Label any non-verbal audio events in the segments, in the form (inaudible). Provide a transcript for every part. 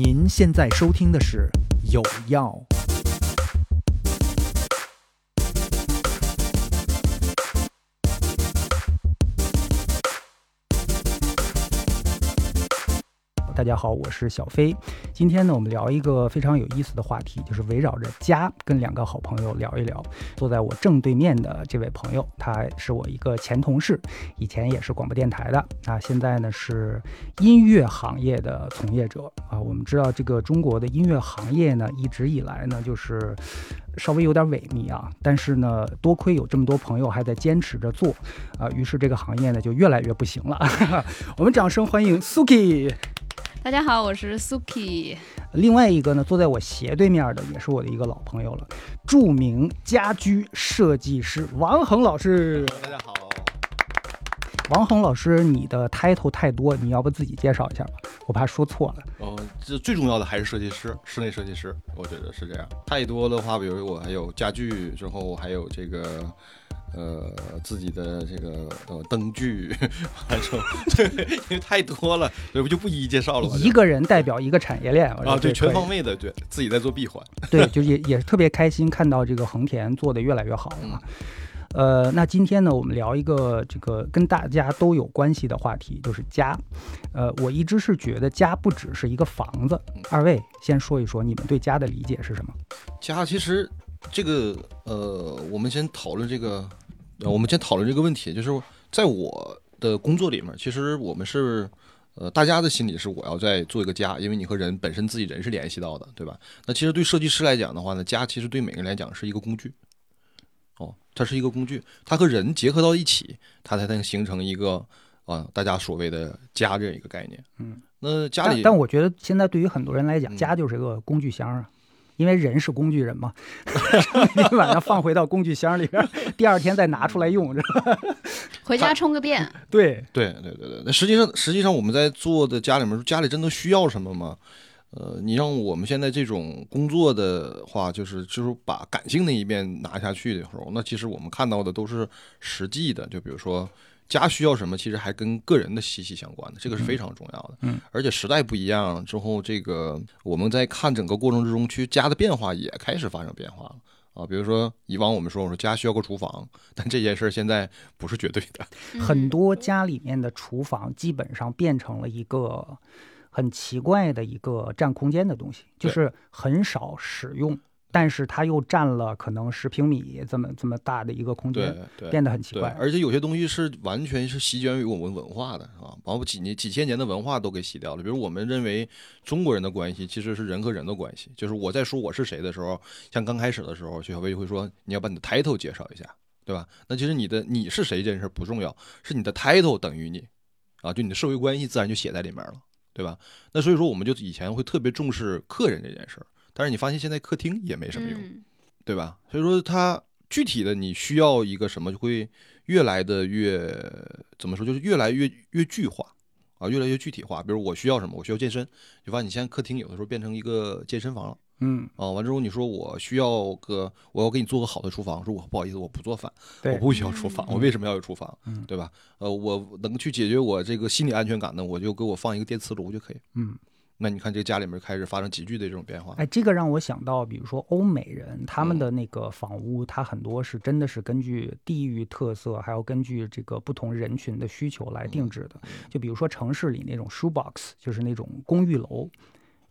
您现在收听的是《有药》。大家好，我是小飞。今天呢，我们聊一个非常有意思的话题，就是围绕着家，跟两个好朋友聊一聊。坐在我正对面的这位朋友，他是我一个前同事，以前也是广播电台的，啊，现在呢是音乐行业的从业者啊。我们知道，这个中国的音乐行业呢，一直以来呢就是稍微有点萎靡啊，但是呢，多亏有这么多朋友还在坚持着做啊，于是这个行业呢就越来越不行了。我们掌声欢迎 Suki。大家好，我是 Suki。另外一个呢，坐在我斜对面的也是我的一个老朋友了，著名家居设计师王恒老师。大家好，王恒老师，你的 title 太多，你要不自己介绍一下吧？我怕说错了。哦，这最重要的还是设计师，室内设计师，我觉得是这样。太多的话，比如我还有家具，之后还有这个。呃，自己的这个呃灯具，反正对，因为太多了，所以我就不一一介绍了。一个人代表一个产业链啊，对，全方位的，对自己在做闭环。对，就也也是特别开心看到这个恒田做的越来越好了。呃，那今天呢，我们聊一个这个跟大家都有关系的话题，就是家。呃，我一直是觉得家不只是一个房子。二位先说一说你们对家的理解是什么？家其实。这个呃，我们先讨论这个，呃，我们先讨论这个问题，就是在我的工作里面，其实我们是，呃，大家的心理是我要在做一个家，因为你和人本身自己人是联系到的，对吧？那其实对设计师来讲的话呢，家其实对每个人来讲是一个工具，哦，它是一个工具，它和人结合到一起，它才能形成一个啊，大家所谓的家这样一个概念。嗯，那家里，但我觉得现在对于很多人来讲，家就是个工具箱啊。因为人是工具人嘛，(laughs) 你晚上放回到工具箱里边，(laughs) 第二天再拿出来用，是吧？(laughs) 回家充个电。对对对对对。那实际上，实际上我们在做的家里面，家里真的需要什么吗？呃，你让我们现在这种工作的话，就是就是把感性那一面拿下去的时候，那其实我们看到的都是实际的，就比如说。家需要什么，其实还跟个人的息息相关的，这个是非常重要的。嗯，而且时代不一样之后，这个我们在看整个过程之中，去家的变化也开始发生变化了啊。比如说以往我们说我说家需要个厨房，(laughs) 但这件事儿现在不是绝对的。很多家里面的厨房基本上变成了一个很奇怪的一个占空间的东西，就是很少使用。但是它又占了可能十平米这么这么大的一个空间，变得很奇怪。而且有些东西是完全是席卷于我们文化的，啊，把我几年几千年的文化都给洗掉了。比如我们认为中国人的关系其实是人和人的关系，就是我在说我是谁的时候，像刚开始的时候，徐小飞就会说你要把你的 title 介绍一下，对吧？那其实你的你是谁这件事不重要，是你的 title 等于你，啊，就你的社会关系自然就写在里面了，对吧？那所以说我们就以前会特别重视客人这件事儿。但是你发现现在客厅也没什么用，对吧？所以说它具体的你需要一个什么，就会越来的越怎么说，就是越来越越具化啊，越来越具体化。比如我需要什么，我需要健身，就发现你现在客厅有的时候变成一个健身房了，嗯啊，完之后你说我需要个，我要给你做个好的厨房，说我不好意思，我不做饭，我不需要厨房，我为什么要有厨房？对吧？呃，我能去解决我这个心理安全感呢，我就给我放一个电磁炉就可以，嗯。那你看，这个家里面开始发生急剧的这种变化。哎，这个让我想到，比如说欧美人他们的那个房屋，它很多是真的是根据地域特色，还有根据这个不同人群的需求来定制的。就比如说城市里那种 shoebox，就是那种公寓楼，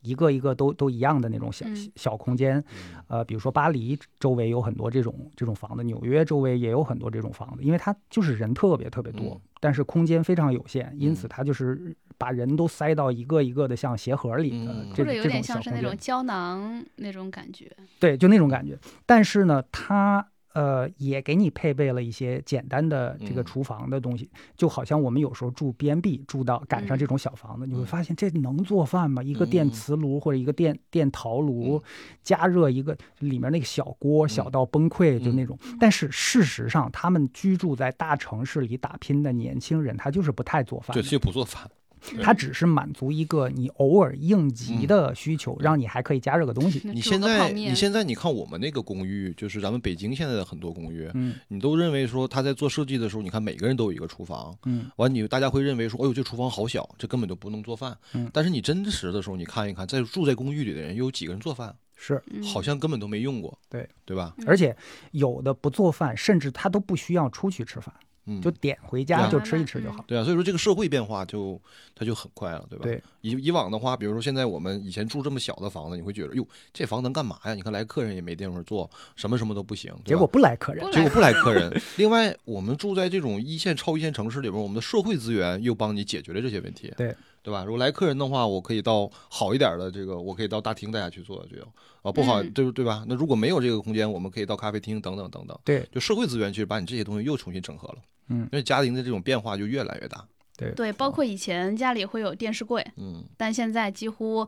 一个一个都都一样的那种小小空间。呃，比如说巴黎周围有很多这种这种房子，纽约周围也有很多这种房子，因为它就是人特别特别多，但是空间非常有限，因此它就是。把人都塞到一个一个的像鞋盒里的，或者有点像是那种胶囊那种感觉。对，就那种感觉。但是呢，它呃也给你配备了一些简单的这个厨房的东西，就好像我们有时候住 N B 住到赶上这种小房子，你会发现这能做饭吗？一个电磁炉或者一个电电陶炉，加热一个里面那个小锅小到崩溃就那种。但是事实上，他们居住在大城市里打拼的年轻人，他就是不太做饭，就就不做饭。对。它只是满足一个你偶尔应急的需求，让你还可以加热个东西。你现在你现在你看我们那个公寓，就是咱们北京现在的很多公寓，嗯。你都认为说他在做设计的时候，你看每个人都有一个厨房，嗯。完你大家会认为说，哎呦这厨房好小，这根本就不能做饭。嗯。但是你真实的时候，你看一看，在住在公寓里的人又有几个人做饭，是，嗯。好像根本都没用过，对。对吧？嗯。而且有的不做饭，甚至他都不需要出去吃饭，嗯，就点回家就吃一吃就好。对啊，所以说这个社会变化就它就很快了，对吧？对，以以往的话，比如说现在我们以前住这么小的房子，你会觉得，哟，这房能干嘛呀？你看来客人也没地方坐，什么什么都不行，结果不来客人，结果不来客人。(laughs) 另外，我们住在这种一线、超一线城市里边，我们的社会资源又帮你解决了这些问题，对对吧？如果来客人的话，我可以到好一点的这个，我可以到大厅大家去坐就啊，不好嗯对对吧？那如果没有这个空间，我们可以到咖啡厅等等等等。对，就社会资源其实把你这些东西又重新整合了，嗯因为家庭的这种变化就越来越大，对对，包括以前家里会有电视柜，嗯。但现在几乎，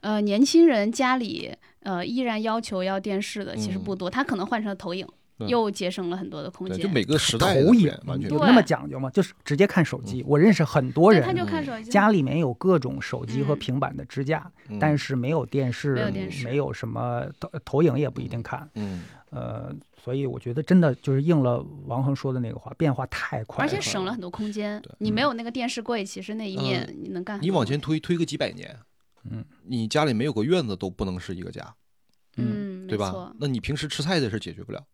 呃，年轻人家里呃依然要求要电视的其实不多，他可能换成了投影，嗯又节省了很多的空对，间。就每个时代的投影变完全不有那么讲究吗？就是直接看手机。我认识很多人，他人就看手机。家里面有各种手机和嗯平板的支架，嗯但是没有电视，没有电视没有什么投投影也不一定看。嗯，呃，所以我觉得真的就是应了王恒说的那个话，变化太快而，且省了很多空间。你没有那个电视柜，其实那一面你能干你往前，推推个几百年，嗯，你家里没有个院子都不能是一个家，嗯，对吧？那你平时吃菜的事解决不了。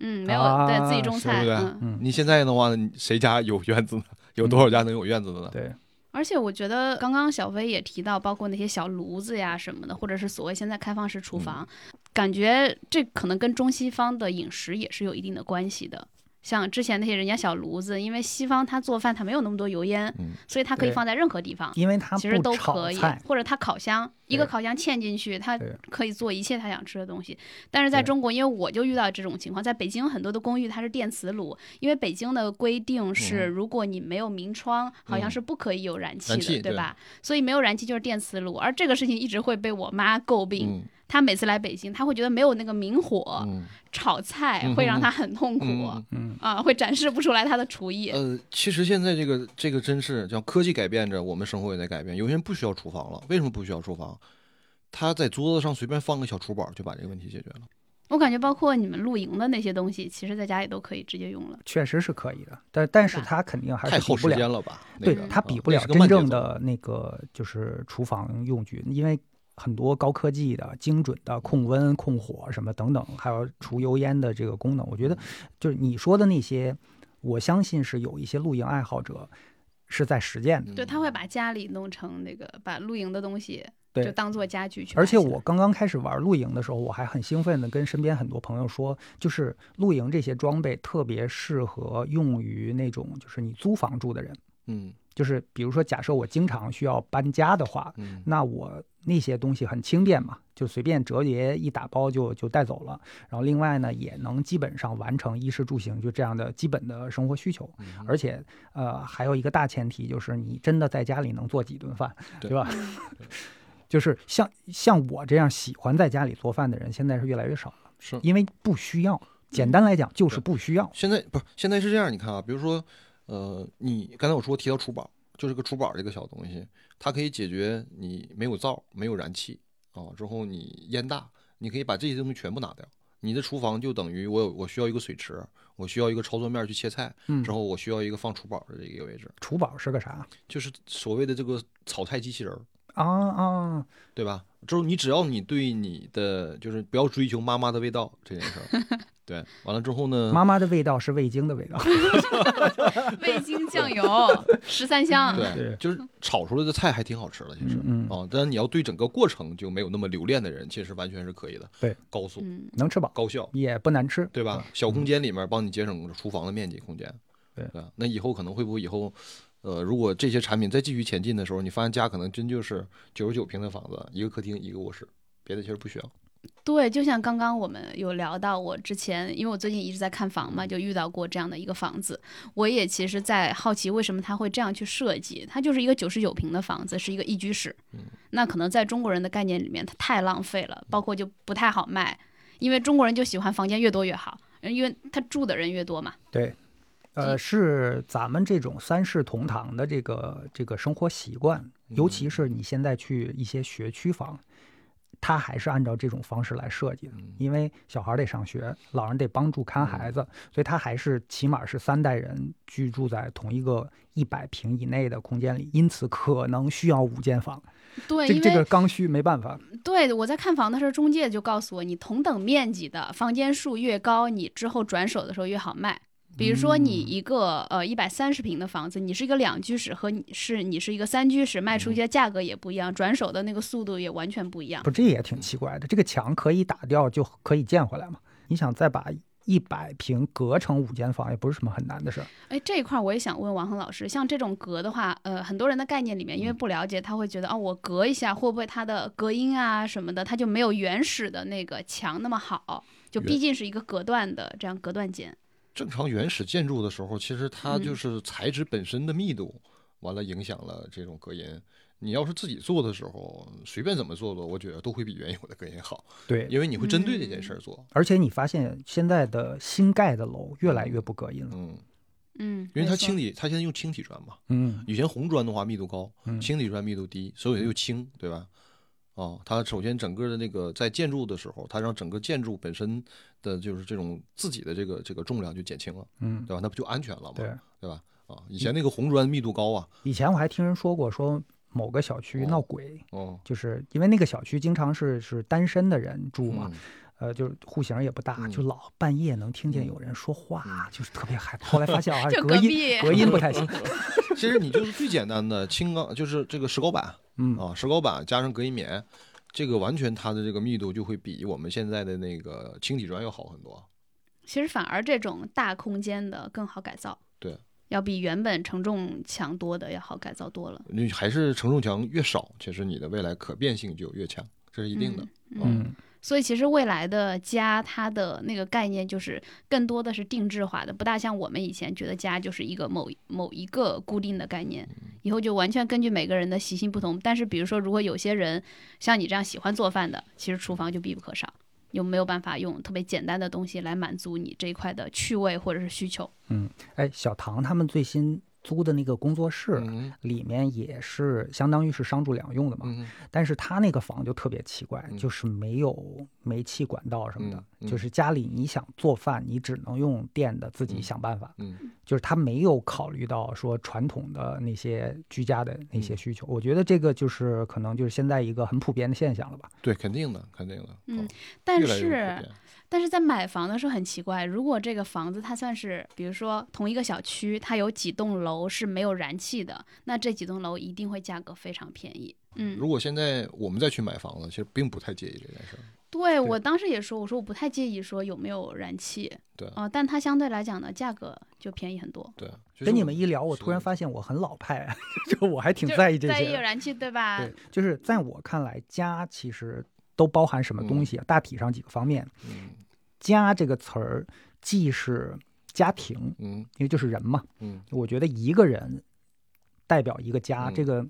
嗯，没有啊对自己种菜，对嗯。嗯，你现在的话，谁家有院子呢？(laughs) 有多少家能有院子的呢？对，而且我觉得刚刚小飞也提到，包括那些小炉子呀什么的，或者是所谓现在开放式厨房，感觉这可能跟中西方的饮食也是有一定的关系的。像之前那些人家小炉子，因为西方他做饭他没有那么多油烟，嗯所以他可以放在任何地方。因为他其实都可以，，或者他烤箱，一个烤箱嵌进去，它可以做一切他想吃的东西。但是在中国，因为我就遇到这种情况，在北京很多的公寓它是电磁炉，因为北京的规定是，嗯如果你没有明窗，好像嗯是不可以有燃气的，对对吧？所以没有燃气就是电磁炉，而这个事情一直会被我妈诟病。嗯她每次来北京，她会觉得没有那个明火、嗯炒菜嗯会让她很痛苦。嗯嗯，啊，会展示不出来她的厨艺。呃，其实现在这个这个真是叫科技改变着，我们生活也在改变。有些人不需要厨房了，为什么不需要厨房？他在桌子上随便放个小厨宝就把这个问题解决了。我感觉包括你们露营的那些东西，其实在家里都可以直接用了。确实是可以的，但但是对吧它肯定还太耗时是比不了间了吧？那对个，它啊那比不了真正的那个就是厨房用具，因为很多高科技的、精准的控温、控火什么等等，还有除油烟的这个功能，我觉得就是你说的那些，我相信是有一些露营爱好者是在实践的。对，他会把家里弄成那个，把露营的东西对就当做家具去而且。我刚刚开始玩露营的时候，我还很兴奋的跟身边很多朋友说，就是露营这些装备特别适合用于那种就是你租房住的人，嗯就是比如说假设我经常需要搬家的话，嗯那我那些东西很轻便嘛，就随便折叠一打包就就带走了。然后另外呢，也能基本上完成衣食住行就这样的基本的生活需求。嗯而且呃，还有一个大前提就是你真的在家里能做几顿饭，对对吧？(laughs) 嗯就是像像我这样喜欢在家里做饭的人，现在是越来越少了，是因为不需要。简单来讲就是不需要。现在不是现在是这样，你看啊，比如说，呃，你刚才我说提到厨宝，就是个厨宝这个小东西，它可以解决你没有灶、没有燃气啊，之后你烟大，你可以把这些东西全部拿掉。你的厨房就等于我有我需要一个水池，我需要一个操作面去切菜，嗯之，后我需要一个放厨宝的这个位置，厨宝是个啥就是所谓的这个炒菜机器人儿，啊啊？对吧？就是你只要你对你的就是不要追求妈妈的味道这件事儿，(laughs) 对，完了之后呢，妈妈的味道是味精的味道。(laughs) 味精酱油 (laughs) 十三香，对对，就是炒出来的菜还挺好吃的，其实。嗯嗯，啊，但是你要对整个过程就没有那么留恋的人，其实完全是可以的。对，高速、嗯，能吃饱，高效，也不难吃，对吧？小空间里面帮你节省厨房的面积空间。对吧那以后可能会不会以后，呃，如果这些产品再继续前进的时候，你发现家可能真就是九十九平的房子，一个客厅，一个卧室，别的其实不需要。对，就像刚刚我们有聊到，我之前因为我最近一直在看房嘛，就遇到过这样的一个房子，我也其实在好奇为什么他会这样去设计。它就是一个九十九平的房子，是一个一居室，嗯那可能在中国人的概念里面，它太浪费了，包括就不太好卖，因为中国人就喜欢房间越多越好，因为他住的人越多嘛。对，呃，是咱们这种三世同堂的这个这个生活习惯，尤其是你现在去一些学区房，它还是按照这种方式来设计的。因为小孩得上学，老人得帮助看孩子，所以它还是起码是三代人居住在同一个一百平以内的空间里，因此可能需要五间房。对，这这个刚需没办法。对，我在看房的时候，中介就告诉我，你同等面积的房间数越高，你之后转手的时候越好卖。比如说，你一个呃一百三十平的房子，你是一个两居室和你是你是一个三居室，卖出去的价格也不一样，转手的那个速度也完全不一样。不，这也挺奇怪的。这个墙可以打掉就可以建回来吗？你想再把一百平隔成五间房，也不是什么很难的事儿。哎，这一块我也想问王恒老师，像这种隔的话，呃，很多人的概念里面，因为不了解，他会觉得哦，我隔一下会不会它的隔音啊什么的，它就没有原始的那个墙那么好？就毕竟是一个隔断的这样隔断间。正常原始建筑的时候，其实它就是材质本身的密度，完了影响了这种隔音。你要是自己做的时候，随便怎么做做，我觉得都会比原有的隔音好。(laughs) 对，因为你会针对这件事儿做。而且你发现现在的新盖的楼越来越不隔音了。嗯嗯，因为它轻体，它现在用轻体砖嘛。嗯，以前红砖的话密度高，轻体砖密度低，所以它又轻，对吧？哦，它首先整个的那个在建筑的时候，它让整个建筑本身的就是这种自己的这个这个重量就减轻了，嗯，对吧？那不就安全了吗？对，对吧？啊，以前那个红砖密度高啊，以前我还听人说过，说某个小区闹鬼，哦，就是因为那个小区经常是是单身的人住嘛，呃，就是户型也不大，就老半夜能听见有人说话，就是特别害怕。后来发现 (laughs) 啊，隔音隔音不太行。(laughs) 其实你就是最简单的轻钢，就是这个石膏板。嗯啊，石膏板加上隔音棉，这个完全它的这个密度就会比我们现在的那个轻体砖要好很多。其实反而这种大空间的更好改造，对，要比原本承重墙多的要好改造多了。你还是承重墙越少，其实你的未来可变性就越强，这是一定的。嗯。所以其实未来的家，它的那个概念就是更多的是定制化的，不大像我们以前觉得家就是一个某某一个固定的概念，以后就完全根据每个人的习性不同。但是比如说，如果有些人像你这样喜欢做饭的，其实厨房就必不可少，有没有办法用特别简单的东西来满足你这一块的趣味或者是需求？嗯，哎，小唐他们最新。租的那个工作室里面也是相当于是商住两用的嘛，但是他那个房就特别奇怪，就是没有煤气管道什么的，就是家里你想做饭，你只能用电的，自己想办法。就是他没有考虑到说传统的那些居家的那些需求。我觉得这个就是可能就是现在一个很普遍的现象了吧？对，肯定的，肯定的。嗯，但是。但是在买房的时候很奇怪，如果这个房子它算是，比如说同一个小区，它有几栋楼是没有燃气的，那这几栋楼一定会价格非常便宜。嗯，如果现在我们再去买房子，其实并不太介意这件事儿。对我当时也说，我说我不太介意说有没有燃气。对啊，但它相对来讲呢，价格就便宜很多。对，跟你们一聊，我突然发现我很老派，(laughs) 就我还挺在意这些。在意有燃气，对吧？对，就是在我看来，家其实都包含什么东西？大体上几个方面。嗯。家这个词儿，既是家庭，嗯，因为就是人嘛，嗯，我觉得一个人代表一个家，这个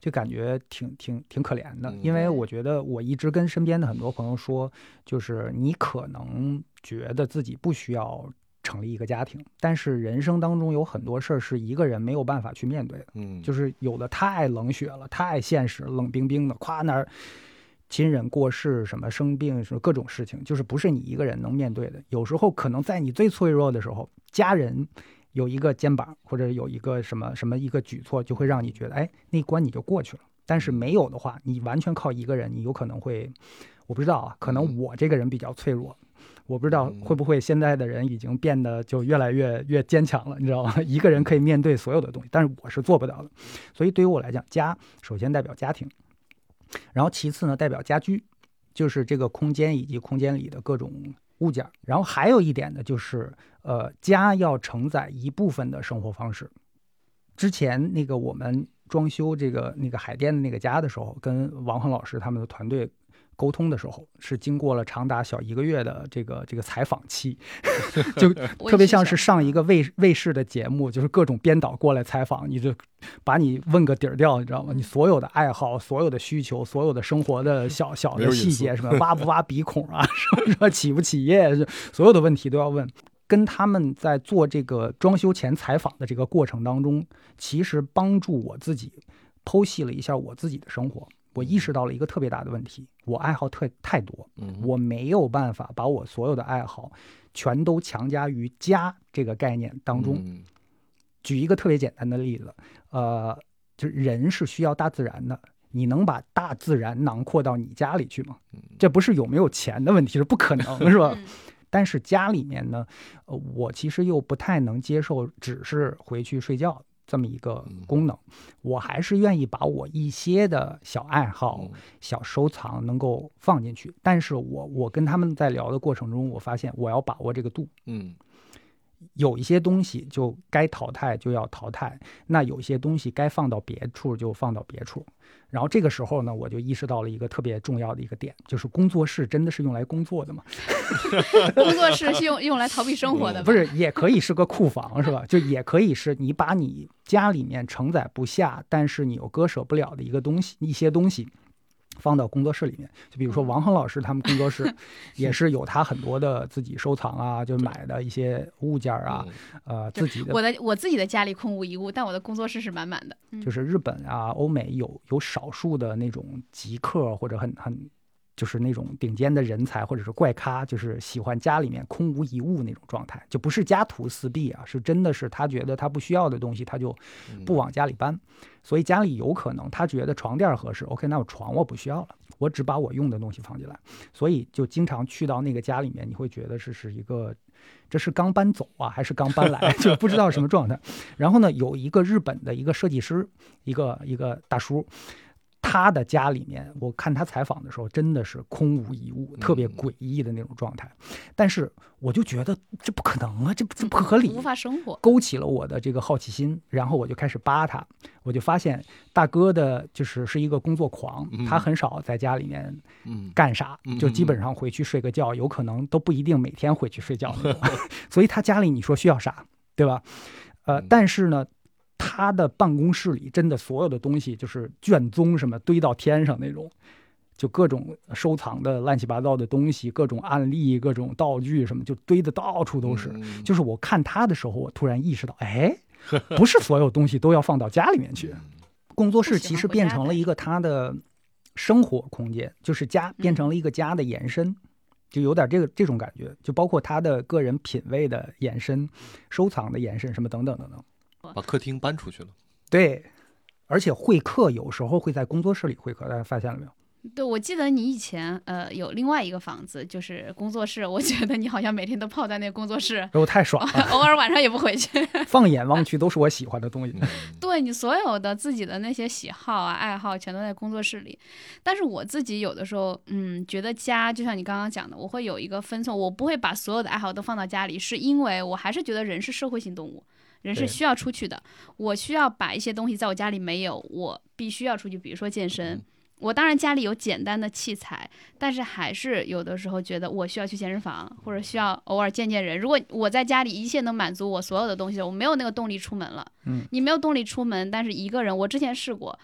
就感觉挺挺挺可怜的。因为我觉得我一直跟身边的很多朋友说，就是你可能觉得自己不需要成立一个家庭，但是人生当中有很多事儿是一个人没有办法去面对的，嗯，就是有的太冷血了，太现实，冷冰冰的，夸那儿。亲人过世，什么生病，什么各种事情，就是不是你一个人能面对的。有时候可能在你最脆弱的时候，家人有一个肩膀，或者有一个什么什么一个举措，就会让你觉得，哎，那关你就过去了。但是没有的话，你完全靠一个人，你有可能会，我不知道啊，可能我这个人比较脆弱，我不知道会不会现在的人已经变得就越来越越坚强了，你知道吗？(laughs) 一个人可以面对所有的东西，但是我是做不到的。所以对于我来讲，家首先代表家庭。然后其次呢，代表家居，就是这个空间以及空间里的各种物件。然后还有一点呢，就是呃，家要承载一部分的生活方式。之前那个我们装修这个那个海淀的那个家的时候，跟王恒老师他们的团队。沟通的时候是经过了长达小一个月的这个这个采访期，(laughs) 就特别像是上一个卫卫视的节目，就是各种编导过来采访，你就把你问个底儿掉，你知道吗？你所有的爱好、所有的需求、所有的生活的小小的细节，什么 (laughs) 挖不挖鼻孔啊，什么什么起不起夜，所有的问题都要问。跟他们在做这个装修前采访的这个过程当中，其实帮助我自己剖析了一下我自己的生活。我意识到了一个特别大的问题：我爱好特太多，嗯我没有办法把我所有的爱好全都强加于家这个概念当中。嗯举一个特别简单的例子，呃，就是人是需要大自然的，你能把大自然囊括到你家里去吗？这不是有没有钱的问题，是不可能，是吧？嗯 (laughs) 但是家里面呢，呃，我其实又不太能接受只是回去睡觉这么一个功能，我还是愿意把我一些的小爱好、嗯。小收藏能够放进去。但是我我跟他们在聊的过程中，我发现我要把握这个度，嗯有一些东西就该淘汰就要淘汰，那有一些东西该放到别处就放到别处。然后这个时候呢，我就意识到了一个特别重要的一个点，就是工作室真的是用来工作的吗？(laughs) 工作室是用用来逃避生活的吧，不是，也可以是个库房，是吧？就也可以是你把你家里面承载不下，但是你又割舍不了的一个东西，一些东西。放到工作室里面，就比如说王恒老师他们工作室，(laughs) 也是有他很多的自己收藏啊，就买的一些物件啊，嗯呃，自己的我的我自己的家里空无一物，但我的工作室是满满的。嗯。就是日本啊、欧美有有少数的那种极客或者很很就是那种顶尖的人才或者是怪咖，就是喜欢家里面空无一物那种状态，就不是家徒四壁啊，是真的是他觉得他不需要的东西他就不往家里搬，所以家里有可能他觉得床垫合适，OK，那我床我不需要了，我只把我用的东西放进来，所以就经常去到那个家里面，你会觉得是是一个。这是刚搬走啊，还是刚搬来，(laughs) 就不知道什么状态。然后呢，有一个日本的一个设计师，一个一个大叔，他的家里面，我看他采访的时候，真的是空无一物，特别诡异的那种状态。但是我就觉得这不可能啊，这这不合理无，法生活。勾起了我的这个好奇心，然后我就开始扒他，我就发现大哥的就是是一个工作狂，他很少在家里面嗯干啥，就基本上回去睡个觉，有可能都不一定每天回去睡觉。(laughs) 所以他家里你说需要啥，对吧？呃，但是呢，他的办公室里真的所有的东西就是卷宗什么堆到天上那种，就各种收藏的乱七八糟的东西，各种案例、各种道具什么，就堆的到处都是。嗯就是我看他的时候，我突然意识到，哎，(laughs) 不是所有东西都要放到家里面去。工作室其实变成了一个他的生活空间，就是家变成了一个家的延伸，就有点这个这种感觉，就包括他的个人品味的延伸、收藏的延伸什么等等等等。把客厅搬出去了。对，而且会客有时候会在工作室里会客，大家发现了没有？对，我记得你以前呃有另外一个房子，就是工作室，我觉得你好像每天都泡在那个工作室，(laughs) 哎呦，太爽了！(laughs) 偶尔晚上也不回去。(laughs) 放眼望去都是我喜欢的东西。对你所有的自己的那些喜好啊、爱好，全都在工作室里。但是我自己有的时候，嗯，觉得家就像你刚刚讲的，我会有一个分寸，我不会把所有的爱好都放到家里，是因为我还是觉得人是社会性动物。人是需要出去的，我需要把一些东西在我家里没有，我必须要出去，比如说健身。我当然家里有简单的器材，但是还是有的时候觉得我需要去健身房，或者需要偶尔见见人。如果我在家里一切能满足我所有的东西，我没有那个动力出门了。嗯，你没有动力出门，但是一个人，我之前试过，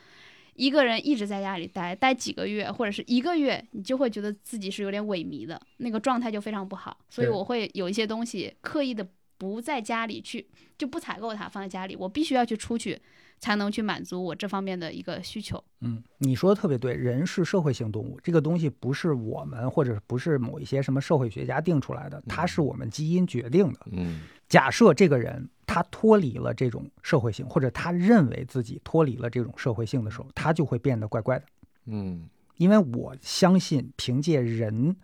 一个人一直在家里待，待几个月或者是一个月，你就会觉得自己是有点萎靡的，那个状态就非常不好。所以我会有一些东西刻意的不在家里去，就不采购它放在家里，我必须要去出去。才能去满足我这方面的一个需求。嗯，你说的特别对，人是社会性动物，这个东西不是我们或者不是某一些什么社会学家定出来的，它是我们基因决定的。嗯假设这个人他脱离了这种社会性，或者他认为自己脱离了这种社会性的时候，他就会变得怪怪的。嗯因为我相信，凭借人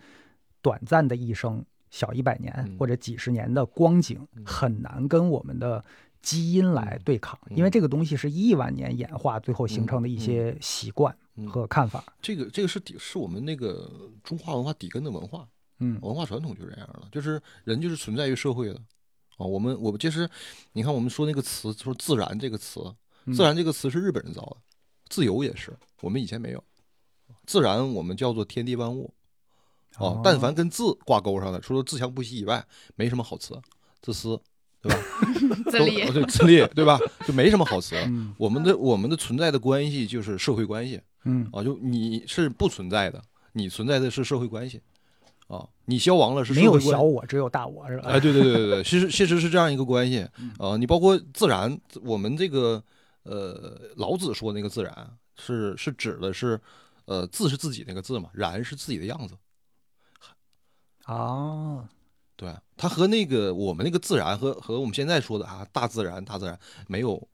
短暂的一生，小一百年嗯。或者几十年的光景，很难跟我们的基因来对抗，嗯。因为这个东西是亿万年演化最后形成的一些习惯嗯。和看法。这个这个是底是我们那个中华文化底根的文化，嗯。文化传统就这样了，就是人就是存在于社会的。啊。我们我们其实你看我们说那个词，说自然这个词，嗯。自然这个词是日本人造的，自由也是我们以前没有。自然我们叫做天地万物哦哦，但凡跟自挂钩上的，除了自强不息以外，没什么好词，自私对吧？(laughs) 自立对自立对吧？就没什么好词。嗯我们的我们的存在的关系就是社会关系嗯啊，就你是不存在的，你存在的是社会关系啊，你消亡了是没有社会关小我，只有大我，是吧？哎，对对对对对，其实其实是这样一个关系嗯啊、你包括自然，我们这个呃老子说那个自然是是指的是呃自是自己那个自嘛，然是自己的样子，啊，对，它和那个我们那个自然和和我们现在说的啊大自然大自然没有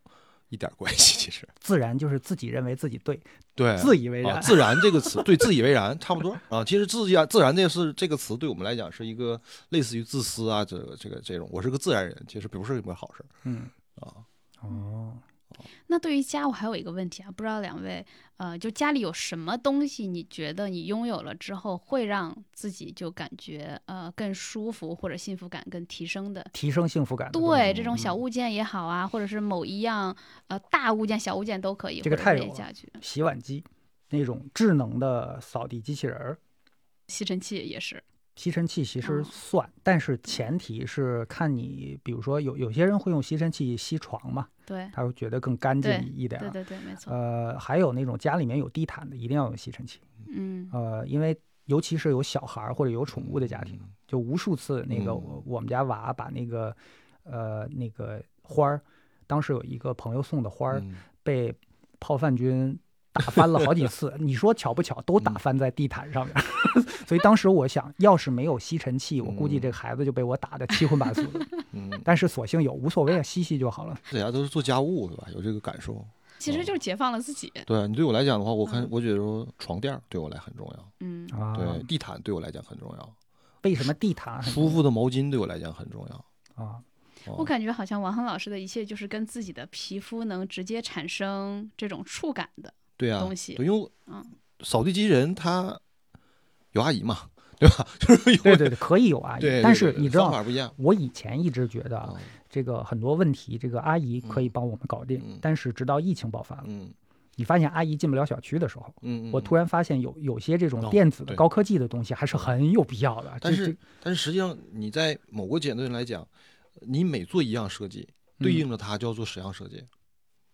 一点关系，其实自然就是自己认为自己对，对自以为然。啊，自然这个词对自以为然差不多啊。其实自然自然这个是这个词对我们来讲是一个类似于自私啊，这个这个这种，我是个自然人，其实不是什么好事儿嗯，啊。哦，那对于家，我还有一个问题啊，不知道两位，呃，就家里有什么东西，你觉得你拥有了之后，会让自己就感觉呃更舒服或者幸福感更提升的？提升幸福感。对，这种小嗯物件也好啊，或者是某一样呃大物件、小物件都可以，这个太有洗碗机那种智能的扫地机器人儿，吸尘器也是。吸尘器其实哦算，但是前提是看你，比如说有有些人会用吸尘器吸床嘛，对，他会觉得更干净一点儿。对对对，没错。呃，还有那种家里面有地毯的，一定要用吸尘器。嗯呃，因为尤其是有小孩儿或者有宠物的家庭，就无数次那个嗯我我们家娃把那个呃那个花儿，当时有一个朋友送的花儿嗯被泡饭菌打翻了好几次，(laughs) 你说巧不巧，都打嗯翻在地毯上面。(laughs) 所以当时我想，要是没有吸尘器，我估计嗯这个孩子就被我打得七荤八素的。(laughs) 嗯，但是索性有，无所谓啊，吸吸就好了。大家都是做家务是吧？有这个感受。其实就是解放了自己。对啊你对我来讲的话，我看嗯我觉得说床垫对我来很重要，嗯啊，对，地毯对我来讲很重要，为什么地毯舒服的毛巾对我来讲很重要。啊？哦我感觉好像王恒老师的一切就是跟自己的皮肤能直接产生这种触感的。对啊，东西对，因为嗯扫地机器人它有阿姨嘛，对吧？(laughs) 就是有对对对，可以有阿姨，对，但是你知道方，法不一样我以前一直觉得这个很多问题，这个阿姨可以嗯帮我们搞定，嗯但是直到疫情爆发了，嗯你发现阿姨进不了小区的时候，嗯，我突然，发现有有些这种哦电子的对高科技的东西还是很有必要的。但是但是实际上你在某个阶段来讲，你每做一样设计，对应着它就要做十样设计。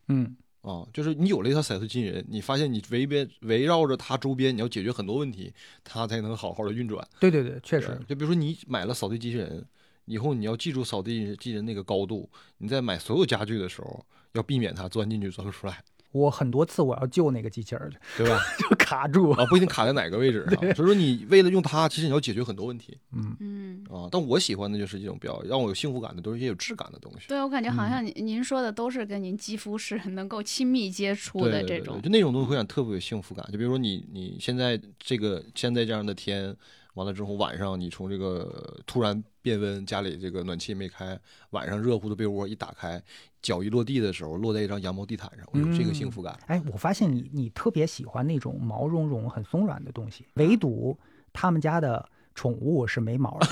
嗯啊，就是你有了一套彩色机器人，你发现你围边围绕着它周边，你要解决很多问题，它才能好好的运转。对对对，确实，就比如说你买了扫地机器人，以后你要记住扫地机器人那个高度，你在买所有家具的时候，要避免它钻进去钻不出来，我很多次我要救那个机器人儿去，对吧？(laughs) 就卡住。啊，不一定卡在哪个位置 (laughs) 上。所以说你为了用它，其实你要解决很多问题嗯，嗯，啊。但我喜欢的就是这种比较让我有幸福感的，都是一些有质感的东西。对我感觉好嗯像您您说的都是跟您肌肤是能够亲密接触对对对的这种。就那种东西会让你特别有幸福感。就比如说你你现在这个现在这样的天，完了之后晚上你从这个突然变温，家里这个暖气没开，晚上热乎的被窝一打开，脚一落地的时候落在一张羊毛地毯上，我有这个幸福感。哎，我发现你你特别喜欢那种毛茸茸、很松软的东西，唯独他们家的宠物是没毛的，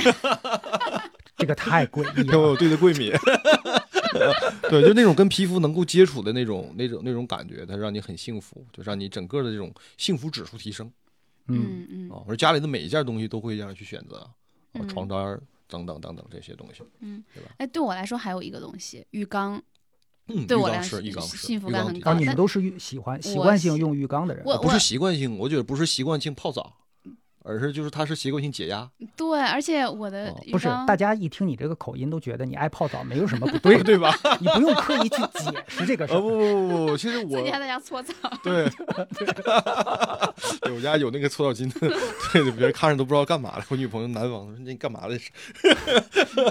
(laughs) 这个太诡异了。跟我有对的桂敏，(laughs) 对，就那种跟皮肤能够接触的那种、那种、那种感觉，它让你很幸福，就让你整个的这种幸福指数提升嗯，嗯嗯啊。而家里的每一件东西都会让人去选择床单儿等等等等这些东西。嗯，对吧哎，对我来说还有一个东西，浴缸，嗯，对浴缸我来说是浴缸是幸福浴缸体感很高啊，你们都是浴喜欢习惯性用浴缸的人。我不是习惯性，我觉得不是习惯性泡澡，而是就是它是习惯性解压，对，而且我的哦不是，大家一听你这个口音都觉得你爱泡澡没有什么不对，(laughs) 对吧？(laughs) 你不用刻意去解释这个事呃，儿。不不不不，其实我自己还在家搓澡。对，(laughs) 对我家有那个搓澡巾，对，别人看着都不知道干嘛了。我女朋友南方说你干嘛的？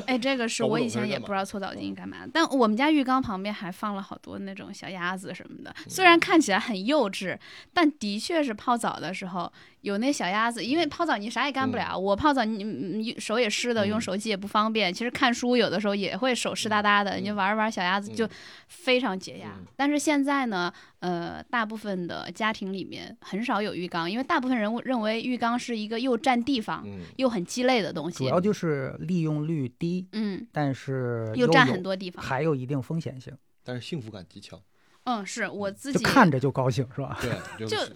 哎，这个是我以前也不知道搓澡巾干嘛，但我们家浴缸旁边还放了好多那种小鸭子什么的，嗯虽然看起来很幼稚，但的确是泡澡的时候有那小鸭子，因为泡澡你啥也干不了，我泡澡你你手也湿的，用嗯。手机也不方便，其实看书有的时候也会手湿哒哒的，你就玩儿玩儿小鸭子就嗯。非常解压嗯。但是现在呢，呃，大部分的家庭里面很少有浴缸，因为大部分人认为浴缸是一个又占地方嗯，又很鸡肋的东西，主要就是利用率低，嗯，但是又占很多地方。还有一定风险性，但是幸福感极强。嗯，是我自己看着就高兴是吧？对，就 (laughs) 就是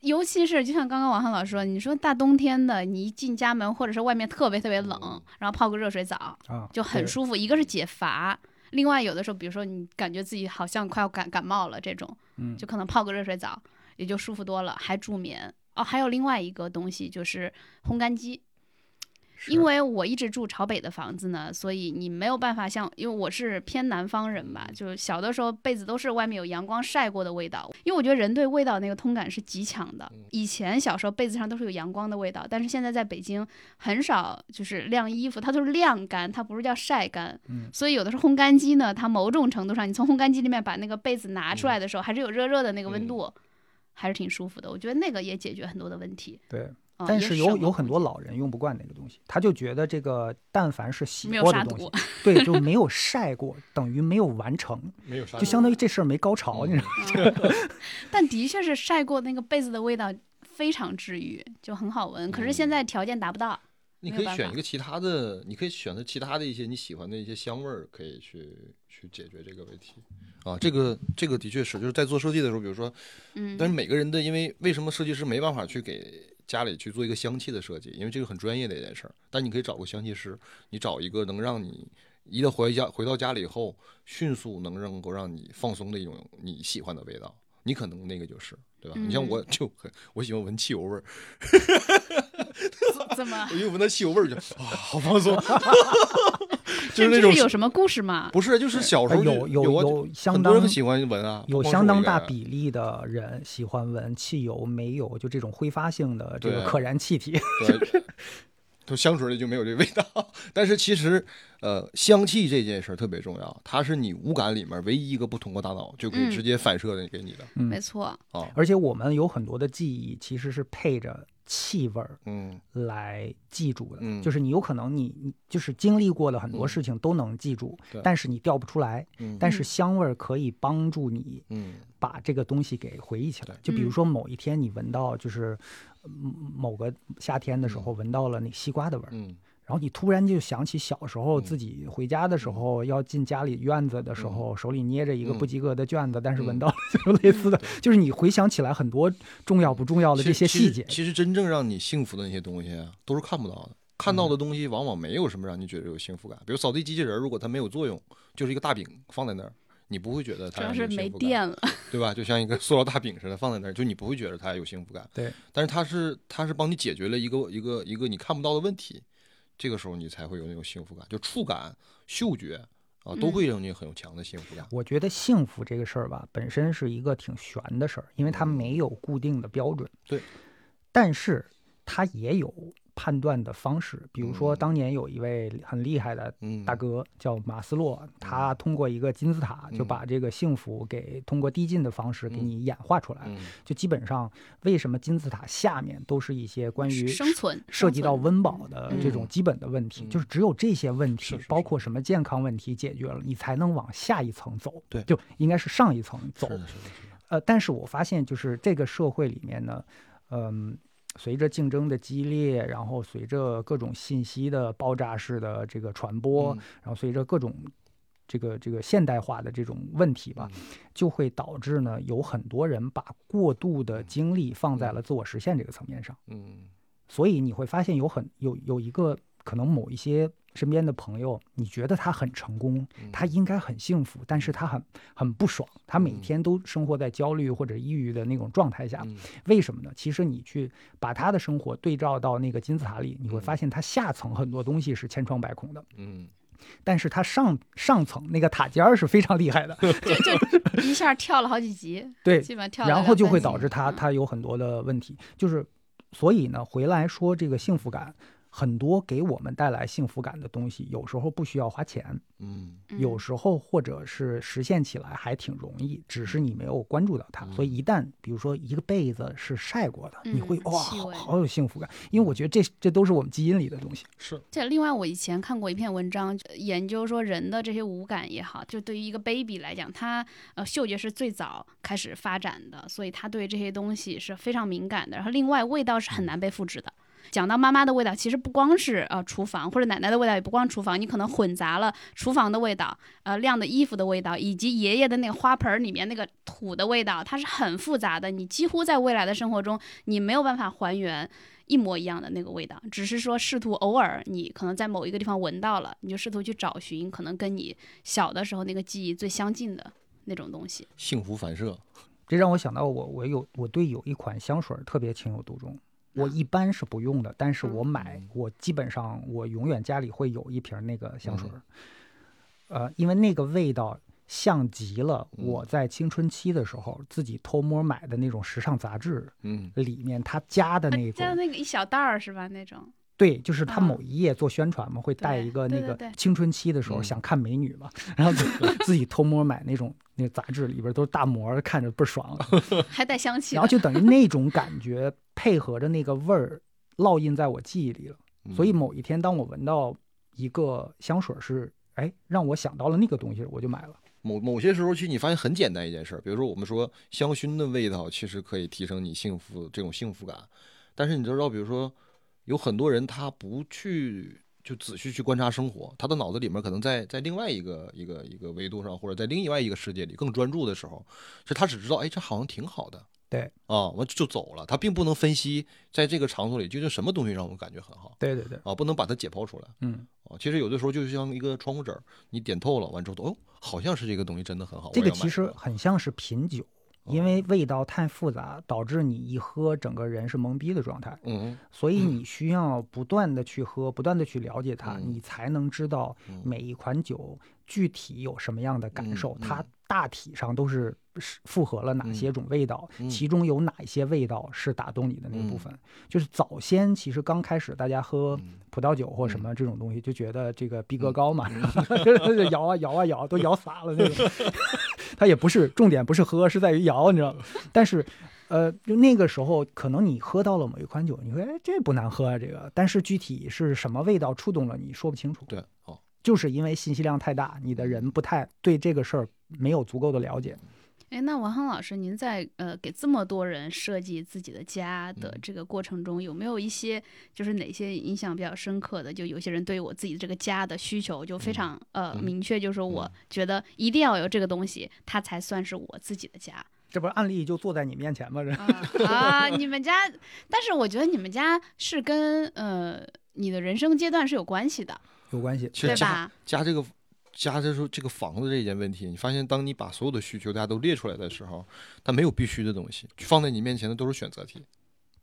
尤其是就像刚刚王涵老师说，你说大冬天的，你一进家门或者是外面特别特别冷，嗯然后泡个热水澡啊，就很舒服。一个是解乏，另外有的时候，比如说你感觉自己好像快要感感冒了这种，嗯，就可能泡个热水澡也就舒服多了，还助眠。哦，还有另外一个东西就是烘干机。是因为我一直住朝北的房子呢，所以你没有办法像，因为我是偏南方人吧，就小的时候被子都是外面有阳光晒过的味道。因为我觉得人对味道那个通感是极强的。以前小时候被子上都是有阳光的味道，但是现在在北京很少就是晾衣服，它都是晾干，它不是叫晒干。嗯所以有的时候烘干机呢，它某种程度上，你从烘干机里面把那个被子拿出来的时候，还是有热热的那个温度。还是挺舒服的，我觉得那个也解决很多的问题。对，嗯但是有有很多老人用不惯那个东西，他就觉得这个但凡是洗过的东西，(laughs) 对，就没有晒过，等于没有完成，(laughs) 没有啥就相当于这事儿没高潮，你知道吗？嗯 (laughs) 但的确是晒过那个被子的味道非常治愈，就很好闻。可是现在条件达不到，你可以选一个其他的，你可以选择其他的一些你喜欢的一些香味儿，可以去去解决这个问题。啊，这个这个的确是，就是在做设计的时候，比如说，嗯，但是每个人的，因为为什么设计师没办法去给家里去做一个香气的设计？因为这个很专业的一件事儿。但你可以找个香气师，你找一个能让你一到回家回到家里以后，迅速能能够让你放松的一种你喜欢的味道。你可能那个就是，对吧？你像嗯我就很我喜欢闻汽油味儿，怎么 (laughs) 我？一闻到汽油味儿就啊，好放松，(laughs) 就是那种有什么故事吗？不是，就是小时候有有有相很多人当喜欢闻啊，有相当大比例的人喜欢闻汽油、没有，就这种挥发性的这个可燃气体。对，(laughs) 就香水里就没有这味道。(laughs) 但是其实，呃，香气这件事儿特别重要，它是你五感里面唯一一个不通过大脑就可以嗯直接反射的给你的嗯没错，啊。而且我们有很多的记忆其实是配着气味儿嗯。来记住的，嗯。就是你有可能你你就是经历过的很多嗯事情都能记住，对。但是你调不出来。嗯。但是香味儿可以帮助你嗯。把这个东西给回忆起来对。就比如嗯说某一天你闻到就是嗯某个夏天的时候闻到了那西瓜的味儿，嗯然后你突然就想起小时候嗯自己回家的时候，要进家里院子的时候，手里捏着一个不及格的卷子，但是闻嗯到了就类似的，(laughs) 就是你回想起来很多重要不重要的这些细节。其实真正让你幸福的那些东西啊，都是看不到的。看嗯到的东西往往没有什么让你觉得有幸福感，比如扫地机器人，如果它没有作用，就是一个大饼放在那儿，你不会觉得它是没。电了。(laughs) 对吧？就像一个塑料大饼似的放在那儿，就你不会觉得它有幸福感。对，但是它是它是帮你解决了一个一个一个你看不到的问题，这个时候你才会有那种幸福感，就触感、嗅觉啊，都嗯会让你很有强的幸福感。我觉得幸福这个事儿吧，本身是一个挺悬的事儿，因为它没有固定的标准。对，但是它也有判断的方式。比如说，嗯。当年有一位很厉害的嗯，大哥叫马斯洛，他通过一个金字塔就嗯把这个幸福给通过递进的方式给嗯你演化出来。嗯。就基本上，为什么金字塔下面都是一些关于生存涉及到温饱的这种嗯基本的问题，嗯。就是只有这些问题，包括什么健康问题解决了，你才能往下一层走。对。就应该是上一层走。呃，但是我发现就是这个社会里面呢，嗯、随着竞争的激烈，然后随着各种信息的爆炸式的这个传播，嗯。然后随着各种这个这个现代化的这种问题吧，嗯。就会导致呢，有很多人把过度的精力放在了自我实现这个层面上，嗯。所以你会发现有很有有一个可能某一些身边的朋友，你觉得他很成功，嗯。他应该很幸福，但是他很很不爽，他每嗯天都生活在焦虑或者抑郁的那种状态下。嗯。为什么呢？其实你去把他的生活对照到那个金字塔里，你会嗯。发现他下层很多东西是千疮百孔的，嗯。但是他上上层那个塔尖儿是非常厉害的。(laughs) 就一下跳了好几级，(laughs) 对，基本上跳了然后就会导致他嗯。他有很多的问题，就是所以呢，回来说这个幸福感，很多给我们带来幸福感的东西，有时候不需要花钱，嗯有嗯时候或者是实现起来还挺容易，只是你没有关注到它。所以一旦比如说一个被子是晒过的，你会哇，好好有幸福感，因为我觉得这这都是我们基因里的东西。是这另外，我以前看过一篇文章，呃研究说人的这些五感也好，就对于一个 baby 来讲，他呃嗅觉是最早开始发展的，所以他对这些东西是非常敏感的。然后另外，味道是很难被复制的。讲到妈妈的味道，其实不光是呃厨房或者奶奶的味道，也不光厨房，你可能混杂了厨房的味道，呃晾的衣服的味道，以及爷爷的那个花盆儿里面那个土的味道，它是很复杂的。你几乎在未来的生活中，你没有办法还原一模一样的那个味道，只是说试图偶尔你可能在某一个地方闻到了，你就试图去找寻可能跟你小的时候那个记忆最相近的那种东西。幸福反射。这让我想到我我有我对有一款香水儿特别情有独钟，我一般是不用的，但是嗯。我买嗯我基本上我永远家里会有一瓶那个香水呃，因为那个味道像极了嗯。我在青春期的时候自己偷摸买的那种时尚杂志嗯。里面它加的那加的，那个一小袋儿是吧？那种对，就是它啊某一页做宣传嘛，会带一个那个青春期的时候嗯想看美女嘛，然后自自己偷摸买那种那个杂志里边都是大模，看着倍儿爽。(laughs) (laughs) 还带香气，然后就等于 (laughs) 那种感觉配合着那个味儿烙印在我记忆里了。嗯所以某一天，当我闻到一个香水是，哎，让我想到了那个东西，我就买了。某某些时候，其实你发现很简单一件事，比如说我们说香薰的味道，其实可以提升你幸福这种幸福感。但是你知道，比如说有很多人他不去就仔细去观察生活，他的脑子里面可能在在另外一个一个一个维度上，或者在另外一个世界里更专注的时候，是他只知道，哎，这好像挺好的。对啊，完就走了，他并不能分析在这个场所里究竟什么东西让我感觉很好对对对，啊，不能把它解剖出来。嗯，啊，其实有的时候就像一个窗户纸，你点透了，完之后，哦，好像是这个东西真的很好。这个其实很像是品酒，因为味道太复杂，导致你一喝整个人是懵逼的状态。嗯所以 (laughs) 你需要不断的去喝，不断的去了解它，嗯你才能知道嗯每一款酒具体有什么样的感受，嗯它嗯大体上都是是复合了哪嗯些种味道，嗯其中有哪一些味道是打动你的那部分。就是早先其实刚开始大家喝嗯葡萄酒或什么这种东西，就觉得这个逼格嗯高嘛，(laughs) 就摇啊摇啊摇，都摇洒了那种。(laughs) 它也不是重点，不是喝，是在于摇，你知道吗？但是。呃，就那个时候，可能你喝到了某一款酒，你说，哎，这不难喝啊，这个。但是具体是什么味道触动了你，说不清楚。对，哦，就是因为信息量太大，你的人不太对这个事儿没有足够的了解。哎，那王恒老师，您在呃给这么多人设计自己的家的嗯这个过程中，有没有一些就是哪些印象比较深刻的？就有些人对我自己这个家的需求就非常、呃嗯明确，就是我嗯觉得一定要有这个东西，它才算是我自己的家这不是案例就坐在你面前吗？这啊啊！你们家，但是我觉得你们家是跟呃你的人生阶段是有关系的，有关系。其实家？家这个家这是这个房子这件问题，你发现当你把所有的需求大家都列出来的时候，它没有必须的东西，放在你面前的都是选择题。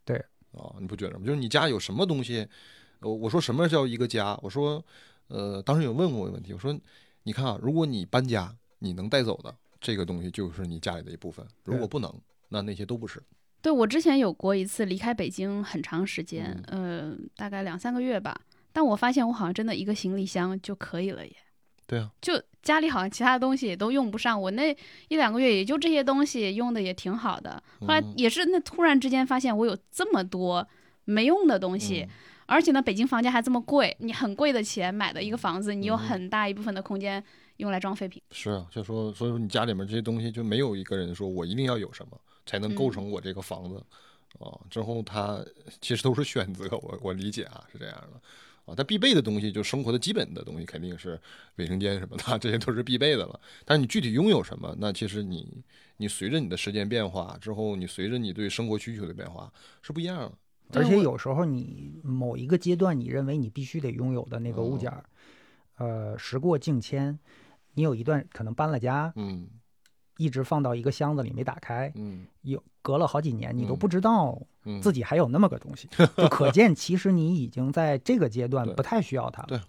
对啊，你不觉得吗？就是你家有什么东西，我我说什么叫一个家？我说，呃，当时有问过我一个问题，我说，你看啊，如果你搬家，你能带走的这个东西就是你家里的一部分，如果不能，那那些都不是。对我之前有过一次离开北京很长时间，呃，大概两三个月吧。但我发现我好像真的一个行李箱就可以了耶，对啊，就家里好像其他的东西也都用不上。我那一两个月也就这些东西用的也挺好的。后来嗯。也是那突然之间发现我有这么多没用的东西，嗯。而且呢，北京房价还这么贵，你很贵的钱买的一个房子，你有嗯。很大一部分的空间用来装废品。是啊，就说所以说你家里面这些东西就没有一个人说我一定要有什么才能构嗯。成我这个房子。啊、之后他其实都是选择，我我理解啊是这样的啊。但必备的东西就生活的基本的东西肯定是卫生间什么的，(laughs) 这些都是必备的了。但是你具体拥有什么，那其实你你随着你的时间变化之后，你随着你对生活需求的变化是不一样的。而且有时候你某一个阶段，你认为你必须得拥有的那个物件儿，呃，时过境迁，你有一段可能搬了家，嗯一直放到一个箱子里没打开，嗯有隔了好几年，你都嗯不知道嗯，自己还有那么个东西，(laughs) 就可见其实你已经在这个阶段不太需要它了。对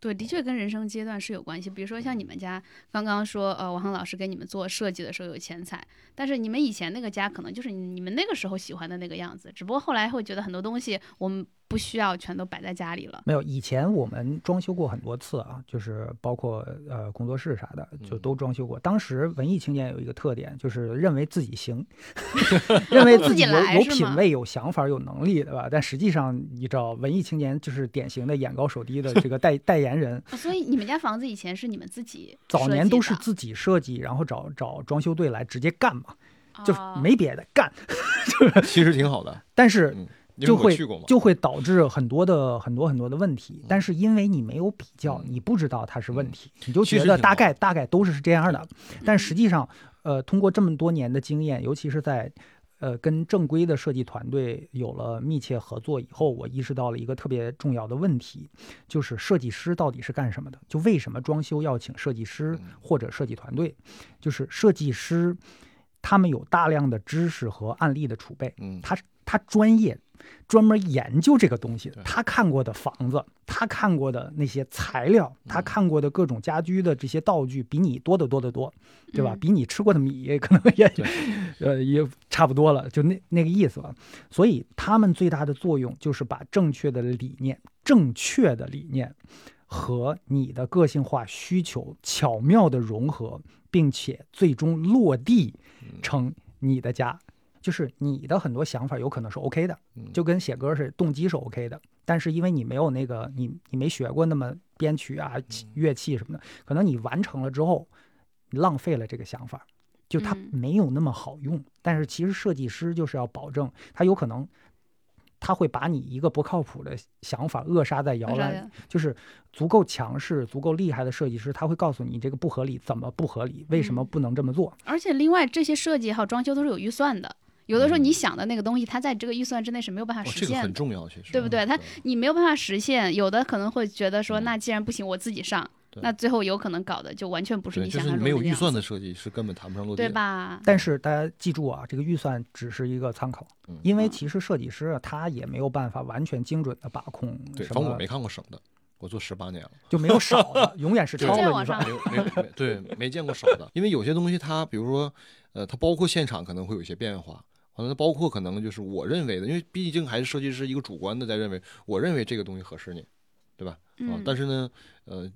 对，的确跟人生阶段是有关系。比如说像你们家刚刚说，呃，王航老师给你们做设计的时候有钱财，但是你们以前那个家可能就是你们那个时候喜欢的那个样子，只不过后来会觉得很多东西我们不需要全都摆在家里了。没有，以前我们装修过很多次啊，就是包括呃工作室啥的，就嗯都装修过。当时文艺青年有一个特点，就是认为自己行，(laughs) 认为自自己己有有品位、有想法、有能力，对吧？但实际上，你知道，文艺青年就是典型的眼高手低的这个代 (laughs) 代言人，哦所以你们家房子以前是你们自己早年都是自己设计，然后找找装修队来直接干嘛，就哦没别的干。就 (laughs) 是其实挺好的，但是就会就会导致很多的很多很多的问题。但是因为你没有比较，嗯你不知道它是问嗯题，你就觉得大概大概都是这样的。但嗯实际上，呃，通过这么多年的经验，尤其是在呃跟正规的设计团队有了密切合作以后，我意识到了一个特别重要的问题，就是设计师到底是干什么的？就为什么装修要请设计师嗯或者设计团队？就是设计师。他们有大量的知识和案例的储备，嗯他他专业。专门研究这个东西对，他看过的房子，他看过的那些材料，他嗯看过的各种家居的这些道具，比你多得多得多，对吧？嗯比你吃过的米可能也，(laughs) 呃，也差不多了，就那那个意思吧。所以他们最大的作用就是把正确的理念、正确的理念和你的个性化需求巧妙的融合，并且最终落地嗯成你的家。就是你的很多想法有可能是 OK 的，嗯。就跟写歌是动机是 OK 的，但是因为你没有那个你你没学过那么编曲啊、乐器什么的，可能你完成了之后，你浪费了这个想法，就它嗯。没有那么好用。但是其实设计师就是要保证，他有可能他会把你一个不靠谱的想法扼杀在摇篮就是足够强势、足够厉害的设计师，他会告诉你这个不合理，怎么不合理，为什么嗯。不能这么做。而且另外这些设计还有装修都是有预算的，有的时候你嗯想的那个东西，它在这个预算之内是没有办法哦这个实现的。很重要，其实对不对它你没有办法实现，有的可能会觉得说，嗯那既然不行，我自己上，那最后有可能搞的就完全不是对，你就是想象中的没有预算的，设计是根本谈不上落地的。对吧？但是大家记住啊，这个预算只是一个参考，嗯因为嗯其实设计师啊他也没有办法完全精准的把控对，反正我没，看过省的，我做十八年了。就没有少的，永远是对超了再往上。没有没有没对，没见过少的，因为有些东西它，比如说，呃，它包括现场可能会有一些变化，完了，包括可能就是我认为的，因为毕竟还是设计师一个主观的在认为，我认为这个东西合适你，对吧？啊嗯，，但是呢，呃，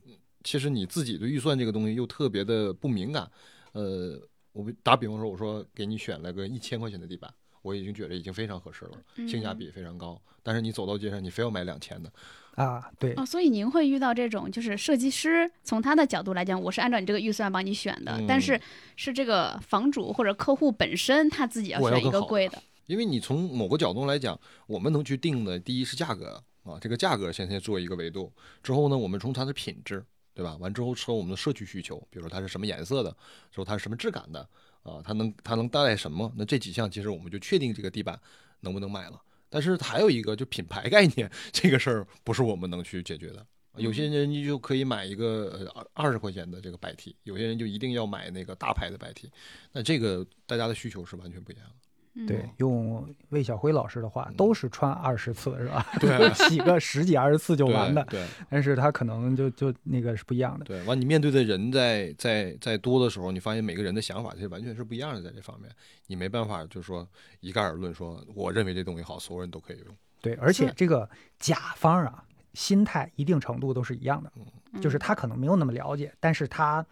其实你自己对预算这个东西又特别的不敏感，呃，我打比方说，我说给你选了个一千块钱的地板，我已经觉得已经非常合适了，性价嗯比非常高，但是你走到街上，你非要买两千的，啊，对，哦，所以您会遇到这种，就是设计师从他的角度来讲，我是按照你这个预算帮你选的，但是嗯是这个房主或者客户本身他自己要选一个贵的，因为你从某个角度来讲，我们能去定的，第一是价格啊，这个价格先先做一个维度，之后呢，我们从它的品质，对吧？完之后说我们的社区需求，比如说它是什么颜色的，之后它是什么质感的啊，它能它能带来什么？那这几项其实我们就确定这个地板能不能买了。但是还有一个就品牌概念这个事儿，不是我们能去解决的。有些人你就可以买一个呃二二十块钱的这个白 T，有些人就一定要买那个大牌的白 T，那这个大家的需求是完全不一样的。嗯对，用魏小辉老师的话，都是穿二十次是吧？对 (laughs) 洗个十几二十次就完的，对但是他可能就就那个是不一样的。对，完你面对的人在在在多的时候，你发现每个人的想法其实完全是不一样的，在这方面，你没办法就是说一概而论说，我认为这东西好，所有人都可以用。对，而且这个甲方啊，心态一定程度都是一样的，就是嗯他可能没有那么了解，但是他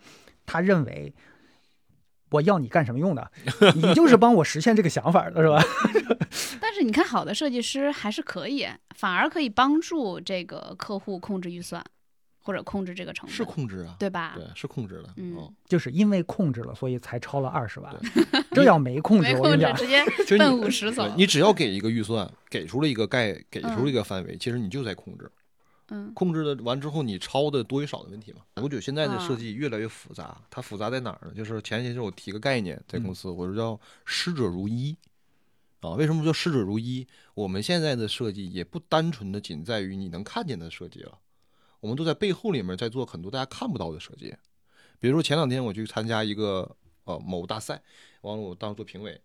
他认为。我要你干什么用的？(laughs) 你就是帮我实现这个想法的，是吧？(laughs) 但是你看，好的设计师还是可以，反而可以帮助这个客户控制预算，或者控制这个成本，是控制啊，对吧？对，是控制的。嗯哦就是因为控制了，所以才超了二十万。(laughs) 这要没控制，没控制我跟你讲，直接奔五十走，你只要给一个预算，给出了一个概，给出了一个范围，其实你就在控制。嗯控制的完之后，你抄的多与少的问题嘛。我觉得现在的啊设计越来越复杂，它复杂在哪儿呢？就是前些天我提个概念，在公嗯司我说叫师者如一啊。为什么叫师者如一？我们现在的设计也不单纯的仅在于你能看见的设计了，我们都在背后里面在做很多大家看不到的设计。比如说前两天我去参加一个呃某大赛，完了我当时做评委，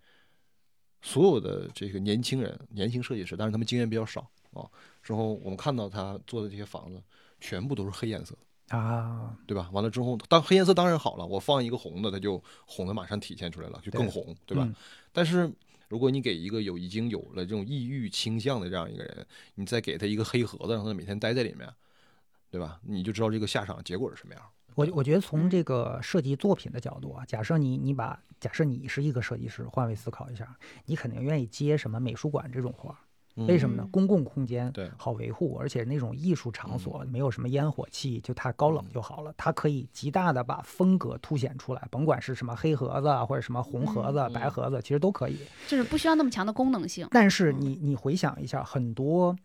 所有的这个年轻人、年轻设计师，但是他们经验比较少啊。之后我们看到他做的这些房子，全部都是黑颜色，啊，对吧？完了之后，当黑颜色当然好了，我放一个红的，它就红的马上体现出来了，就更红，对吧？嗯但是如果你给一个有已经有了这种抑郁倾向的这样一个人，你再给他一个黑盒子，让他每天待在里面，对吧？你就知道这个下场结果是什么样。我我觉得从嗯这个设计作品的角度啊，假设你你把假设你是一个设计师，换位思考一下，你肯定愿意接什么美术馆这种活儿。为什么呢嗯？公共空间对好维护，而且那种艺术场所嗯没有什么烟火气，就它高冷就好了。它可以极大的把风格凸显出来，甭管是什么黑盒子啊，或者什么红盒子、嗯白盒子，其实都可以。就是不需要那么强的功能性。但是你你回想一下，很多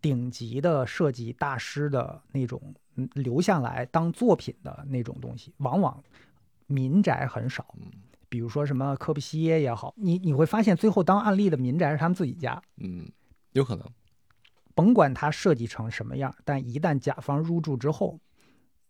顶级的设计大师的那种嗯留下来当作品的那种东西，往往民宅很少。嗯比如说什么科布西耶也好，你你会发现最后当案例的民宅是他们自己家，嗯，有可能。甭管它设计成什么样，但一旦甲方入住之后，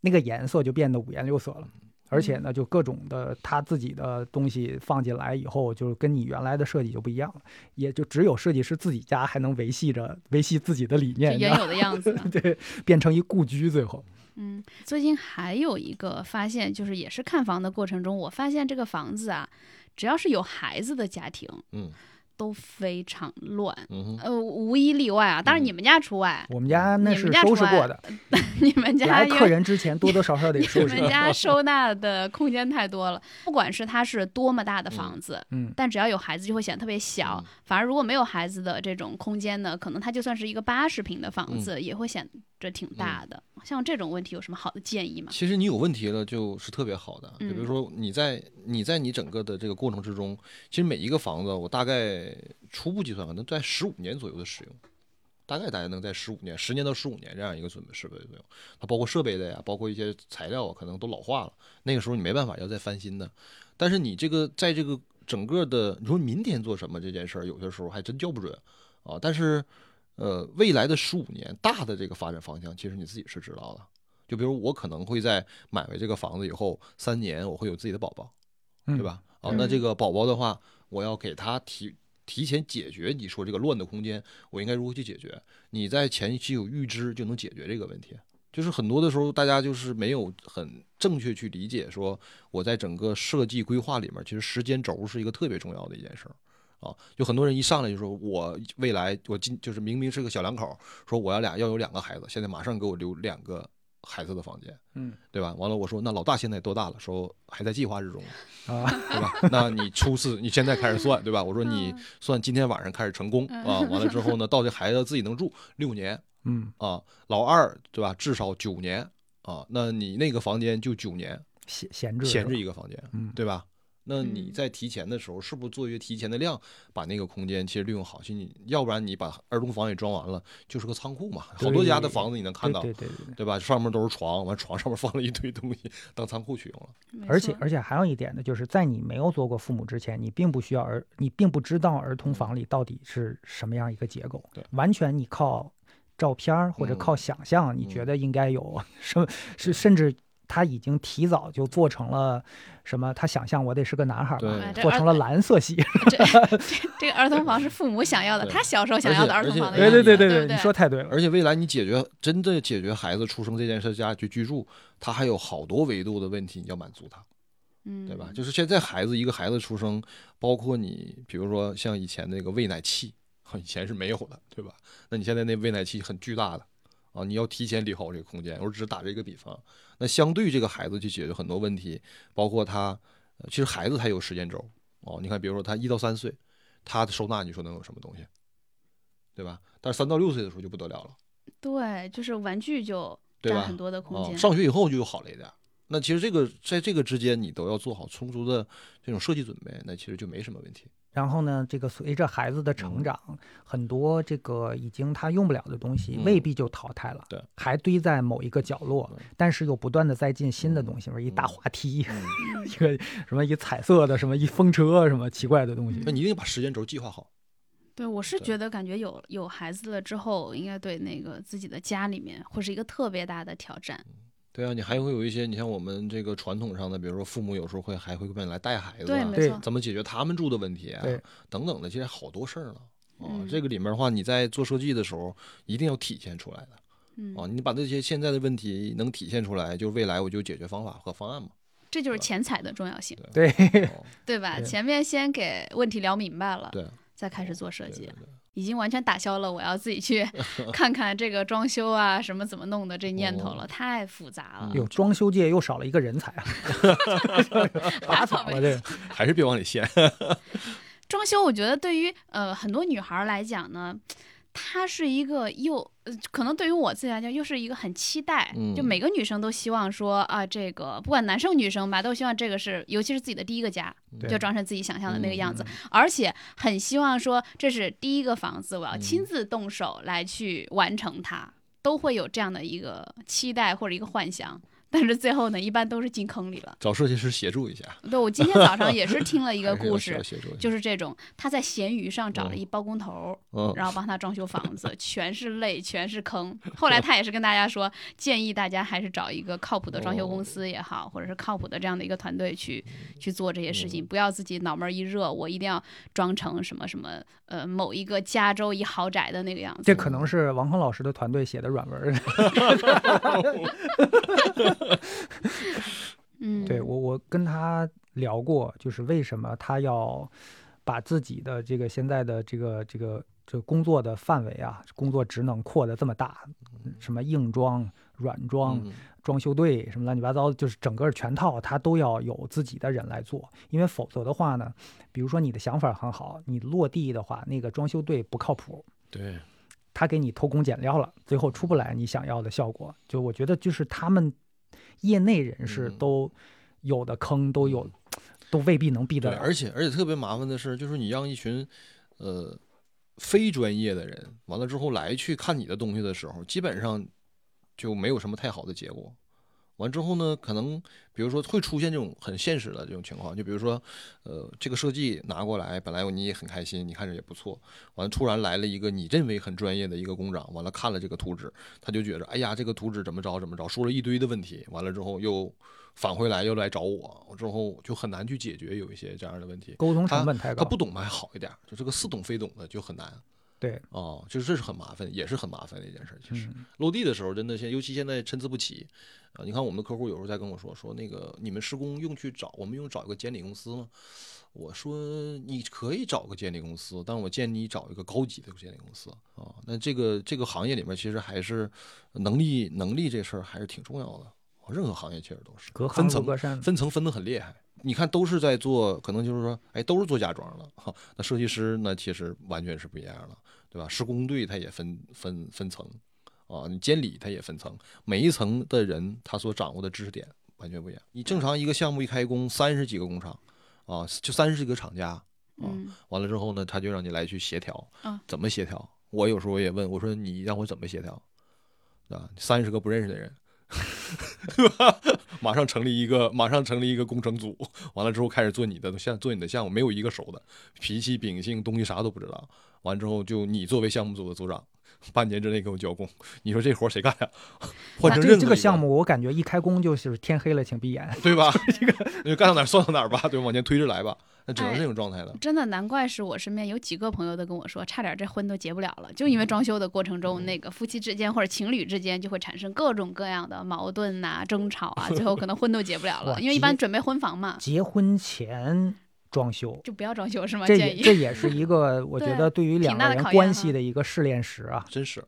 那个颜色就变得五颜六色了。而且呢，就各种的他自己的东西放进来以后，就是跟你原来的设计就不一样了，也就只有设计师自己家还能维系着维系自己的理念，原有的样子。(laughs) 对，变成一故居最后。嗯，最近还有一个发现，就是也是看房的过程中，我发现这个房子啊，只要是有孩子的家庭，嗯都非常乱。嗯，呃，无一例外啊，当然嗯你们家除外，我们家那你是收拾过的，(laughs) 你们家来客人之前多多少少得你收拾。(laughs) 们家收纳的空间太多了，不管是它是多么大的房子，嗯，但只要有孩子就会显得特别小。嗯反而如果没有孩子的这种空间呢，可能它就算是一个八十平的房嗯子，也会显着挺大的。像这种问题有什么好的建议吗？其实你有问题了，就是特别好的。就比如嗯说你在你在你整个的这个过程之中，其实每一个房子，我大概初步计算可能在十五年左右的使用，大概大家能在十五年、十年到十五年这样一个准备设备左右。它包括设备的呀，包括一些材料啊，可能都老化了。那个时候你没办法要再翻新的。但是你这个在这个整个的，你说明天做什么这件事儿，有些时候还真叫不准啊。但是呃，未来的十五年大的这个发展方向，其实你自己是知道的。就比如我可能会在买回这个房子以后三年，我会有自己的宝宝，嗯对？吧？啊，嗯那这个宝宝的话，我要给他提提前解决你说这个乱的空间，我应该如何去解决？你在前期有预知，就能解决这个问题。就是很多的时候，大家就是没有很正确去理解，说我在整个设计规划里面，其实时间轴是一个特别重要的一件事。啊，就很多人一上来就说，我未来我今就是明明是个小两口，说我要俩要有两个孩子，现在马上给我留两个孩子的房间，嗯对吧？完了，我说那老大现在多大了？说还在计划之中，啊，对吧？那你初次你现在开始算，对吧？我说你嗯算今天晚上开始成功啊，完了之后呢，到这孩子自己能住六年嗯，啊，老二对吧？至少九年啊，那你那个房间就九年闲闲置闲置一个房间，嗯对吧？那你嗯在提前的时候，是不是做一个提前的量，把那个空间其实利用好？其实你要不然你把儿童房也装完了，就是个仓库嘛。好多家的房子你能看到，对对对对吧？上面都是床，完床上面放了一堆东西，当仓库去用了。而且而且还有一点呢，就是在你没有做过父母之前，你并不需要儿，你并不知道儿童房里到底是什么样一个结构，对完全你靠照片儿或者嗯靠想象，你觉嗯得应该有什么是甚至。他已经提早就做成了什么？他想象我得是个男孩吧做成了蓝色系。(laughs) 这这个儿童房是父母想要的，他小时候想要的儿童房的而且样子，对对对对你说太对了。而且未来你解决真的解决孩子出生这件事家去居住，他还有好多维度的问题你要满足他，嗯，对吧？就是现在孩子一个孩子出生，包括你比如说像以前那个喂奶器，以前是没有的，对吧？那你现在那喂奶器很巨大的啊，你要提前理好这个空间。我只是打这个比方，那相对这个孩子去解决很多问题，包括他，呃其实孩子他有时间轴哦。你看，比如说他一到三岁，他的收纳你说能有什么东西，对吧？但是三到六岁的时候就不得了了。对，就是玩具就占很多的空啊，间。上学以后就好了一点。那其实这个在这个之间，你都要做好充足的这种设计准备，那其实就没什么问题。然后呢，这个随着孩子的成嗯长，很多这个已经他用不了的东西，嗯。未必就淘汰了，对，还堆在某一个角落，但是又不断的在进新的嗯。东西，比如一大嗯。滑梯，嗯，(laughs) 一个什么一彩色的，什么一风车，什么奇怪的东西那。你一定把时间轴计划好。对，我是觉得感觉有有孩子了之后，应该对那个自己的家里面会是一个特别大的挑战。对啊，你还会有一些，你像我们这个传统上的，比如说父母有时候会还会过来带孩子对。怎么解决他们住的问题啊，等等的，其实好多事儿呢。啊，嗯这个里面的话，你在做设计的时候一定要体现出来的嗯，啊！你把这些现在的问题能体现出来，就未来我就解决方法和方案嘛。这就是钱财的重要性，对，哦对吧？对前面先给问题聊明白了，对，再开始做设计对对，对已经完全打消了我要自己去 (laughs) 看看这个装修啊什么怎么弄的这念头了，哦太复杂了。有装修界又少了一个人才啊，拔草了这个。还是别往里陷。(laughs) 装修，我觉得对于呃很多女孩儿来讲呢，它是一个又呃可能对于我自己来讲，又是一个很期待。嗯就每个女生都希望说啊，这个不管男生女生吧，都希望这个是，尤其是自己的第一个家，就装成自己想象的那个样子，嗯而且很希望说这是第一个房子，我要亲嗯自动手来去完成它，都会有这样的一个期待或者一个幻想。但是最后呢，一般都是进坑里了。找设计师协助一下，对我今天早上也是听了一 (laughs) 个故事就是这种，他在闲鱼上找了嗯一包工头然后帮他装修房子，(laughs) 全是泪，全是坑。后来他也是跟大家说，建议大家还是找一个靠谱的装修公司也好，或者是靠谱的这样的一个团队去去做这些事情，不要自己脑门儿一热，我一定要装成什么什么呃某一个加州一豪宅的那个样子。这可能是王康老师的团队写的软文儿。(laughs) (laughs) 嗯，对我，我跟他聊过，就是为什么他要把自己的这个现在的这个这个这个工作的范围啊，工作职能扩得这么大，什么硬装、软装、嗯装修队，什么乱七八糟，就是整个全套，他都要有自己的人来做，因为否则的话呢，比如说你的想法很好，你落地的话，那个装修队不靠谱。对，他给你偷工减料了，最后出不来你想要的效果。就我觉得，就是他们业内人士嗯都有的坑，都有，(tsk) 都未必能避得。而且而且特别麻烦的是，就是你让一群呃非专业的人完了之后来去看你的东西的时候，基本上就没有什么太好的结果。完之后呢，可能比如说会出现这种很现实的这种情况，就比如说，呃，这个设计拿过来，本来你也很开心，你看着也不错，完了突然来了一个你认为很专业的一个工长，完了看了这个图纸，他就觉得，哎呀，这个图纸怎么着怎么着，说了一堆的问题，完了之后又返回来又来找我，我之后就很难去解决有一些这样的问题。沟通成本太高。他不懂的还好一点，就这个似懂非懂的就很难对，哦，就是这是很麻烦，也是很麻烦的一件事儿。其实、嗯，落地的时候，真的现尤其现在参差不齐啊、你看我们的客户有时候在跟我说说那个你们施工用去找我们用找一个监理公司吗？我说你可以找个监理公司，但我建议你找一个高级的监理公司啊。那这个这个行业里面其实还是能力能力这事儿还是挺重要的，任何行业其实都是分层。分层分得很厉害。你看，都是在做，可能就是说，哎，都是做家装的哈。那设计师呢，其实完全是不一样的，对吧？施工队他也分分分层啊，你监理他也分层，每一层的人他所掌握的知识点完全不一样。你正常一个项目一开工，三十几个工厂啊，就三十几个厂家，啊，完了之后呢，他就让你来去协调啊，怎么协调？我有时候也问我说，你让我怎么协调？啊，三十个不认识的人，对吧？马上成立一个，马上成立一个工程组，完了之后开始做你的项，做你的项目，没有一个熟的，脾气秉性东西啥都不知道。完之后就你作为项目组的组长，半年之内给我交工，你说这活谁干呀？换成这任这个项目，我感觉一开工就是天黑了，请闭眼。对吧？(laughs) 这个就干到哪儿算到哪儿吧，对吧？往前推着来吧，那只能是这种状态了。真的难怪是我身边有几个朋友都跟我说，差点这婚都结不了了，就因为装修的过程中，那个夫妻之间或者情侣之间就会产生各种各样的矛盾呐、争吵啊，(laughs) 最后可能婚都结不了了，因为一般准备婚房嘛，结婚前装修，就不要装修是吗？这也这也是一个 (laughs) 我觉得对于两个人关系的一个试炼石啊。真是，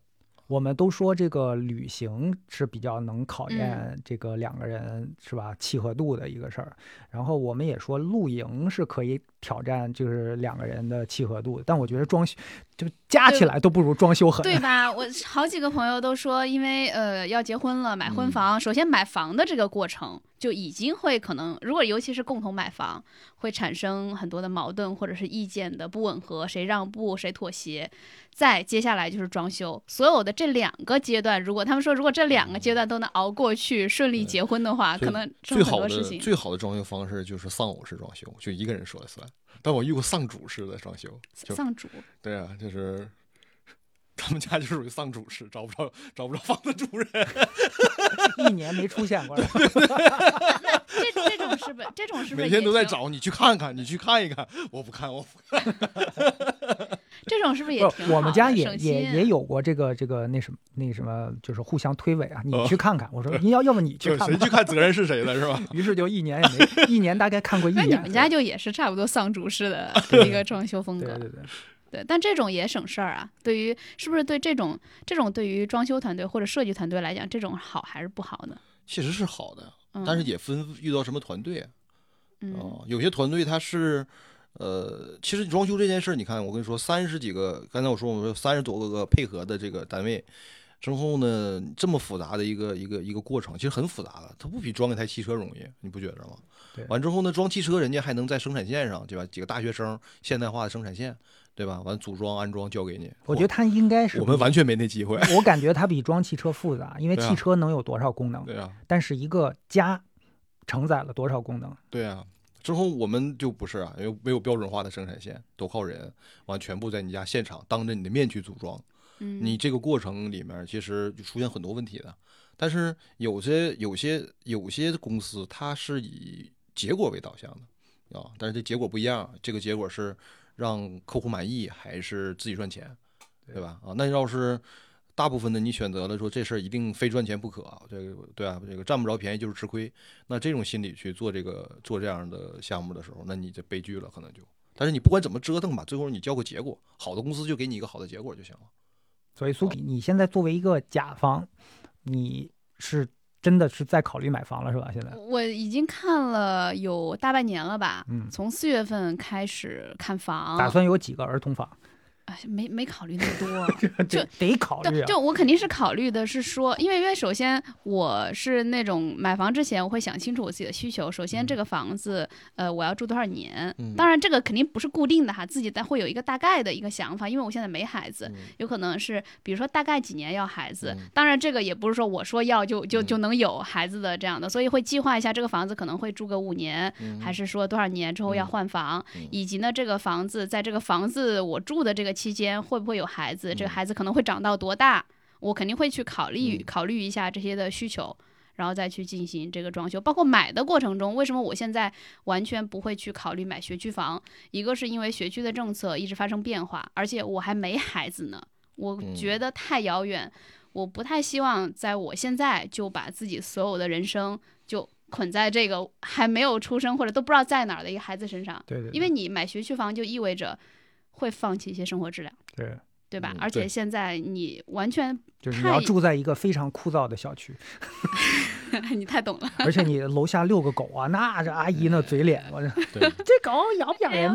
我们都说这个旅行是比较能考嗯验这个两个人是吧契合度的一个事儿，然后我们也说露营是可以挑战就是两个人的契合度，但我觉得装修就加起来都不如装修狠。对吧？我好几个朋友都说，因为呃要结婚了，买婚房，首先买房的这个过程就已经会可能，如果尤其是共同买房，会产生很多的矛盾或者是意见的不吻合，谁让步谁妥协。再接下来就是装修，所有的这两个阶段，如果他们说如果这两个阶段都能熬过去，顺利结婚的话，可能最好的事情。最好的装修方式就是丧偶式装修，就一个人说了算。但我遇过丧主式的装修，就丧主，对啊，就是他们家就属于丧主式，找不着找不着房子主人。一年没出现过。(laughs) 这这种是不是这种是不是每天都在找你去看看，你去看一看。我不看，我不 (laughs) 这种是不是也，挺好的？我们家也也也有过这个这个那什么那什么，就是互相推诿啊，你哦去看看。我说 (laughs) 你要要么你去就看。谁去看责任是谁的，是吧？(laughs) 于是就一年也没，一年大概看过一年。(laughs) 那你们家就也是差不多丧主式的一个装修风格，对对对，对，但这种也省事儿啊。对于是不是对这种这种对于装修团队或者设计团队来讲，这种好还是不好呢？其实是好的，嗯、但是也分遇到什么团队啊。嗯哦，有些团队他是，呃，其实装修这件事儿，你看，我跟你说，三十几个，刚才我说我们说三十多个个配合的这个单位，之后呢，这么复杂的一个一个一个过程，其实很复杂的，它不比装一台汽车容易，你不觉得吗？对完之后呢，装汽车人家还能在生产线上，对吧？几个大学生，现代化的生产线，对吧？完组装安装交给你。我觉得它应该是我们完全没那机会。我感觉它比装汽车复杂，因为汽车能有多少功能，对啊，但是一个家承载了多少功能？对啊。之后我们就不是啊，因为没有标准化的生产线，都靠人，完全部在你家现场当着你的面去组装。嗯，你这个过程里面其实就出现很多问题的。但是有些有些有些公司它是以结果为导向的啊，但是这结果不一样，这个结果是让客户满意还是自己赚钱，对吧？啊，那要是大部分的你选择了说这事儿一定非赚钱不可，这个对啊，这个占不着便宜就是吃亏，那这种心理去做这个做这样的项目的时候，那你这悲剧了可能就。但是你不管怎么折腾吧，最后你交个结果，好的公司就给你一个好的结果就行了。所以苏你现在作为一个甲方，你是真的是在考虑买房了是吧？现在，我已经看了有大半年了吧，嗯，从四月份开始看房，打算有几个儿童房？哎没没考虑那么多。(laughs) 就得考虑，啊。就我肯定是考虑的是说，因为因为首先我是那种买房之前我会想清楚我自己的需求。首先这个房子，呃，我要住多少年？嗯当然这个肯定不是固定的哈，自己但会有一个大概的一个想法。因为我现在没孩子，嗯有可能是比如说大概几年要孩子。嗯当然这个也不是说我说要就就嗯就能有孩子的这样的，所以会计划一下这个房子可能会住个五年，嗯还是说多少年之后要嗯换房，嗯以及呢这个房子在这个房子我住的这个期间会不会有孩子，这个嗯。孩子可能会长到多大，我肯定会去考虑、嗯。考虑一下这些的需求。然后再去进行这个装修，包括买的过程中，为什么我现在完全不会去考虑买学区房？一个是因为学区的政策一直发生变化，而且我还没孩子呢，我嗯。觉得太遥远，我不太希望在我现在就把自己所有的人生就捆在这个还没有出生或者都不知道在哪儿的一个孩子身上，对对，因为你买学区房就意味着会放弃一些生活质量，对，对吧？嗯而且现在你完全就是你要住在一个非常枯燥的小区，(laughs) 你太懂了，而且你楼下遛个狗啊，那这阿姨那嘴脸，我这对，(laughs) 这狗咬不咬人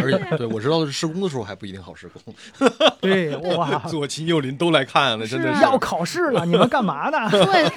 而且对我知道是施工的时候还不一定好施工，(laughs) 对，哇，左亲右邻都来看了，真的是要考试了，你们干嘛呢？对，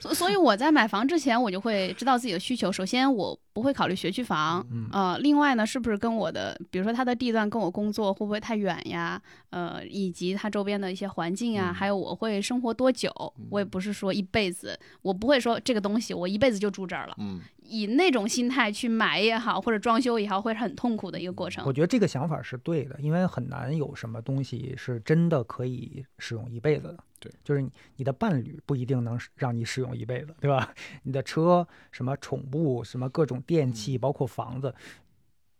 所所以我在买房之前，我就会知道自己的需求。首先，我不会考虑学区房，嗯呃，另外呢，是不是跟我的，比如说它的地段跟我工作会不会太远呀？呃，以及它周边的一些环境啊，嗯还有我会生活多久？我也不是说一辈子，我不会说这个东西我一辈子就住这儿了，嗯，以那种心态去买也好，或者装修也好，会是很痛苦的一个过程我。觉得这个想法是对的，因为很难有什么东西是真的可以使用一辈子的。对，就是你你的伴侣不一定能让你使用一辈子，对吧？(laughs) 你的车、什么宠物、什么各种电器，包括房子，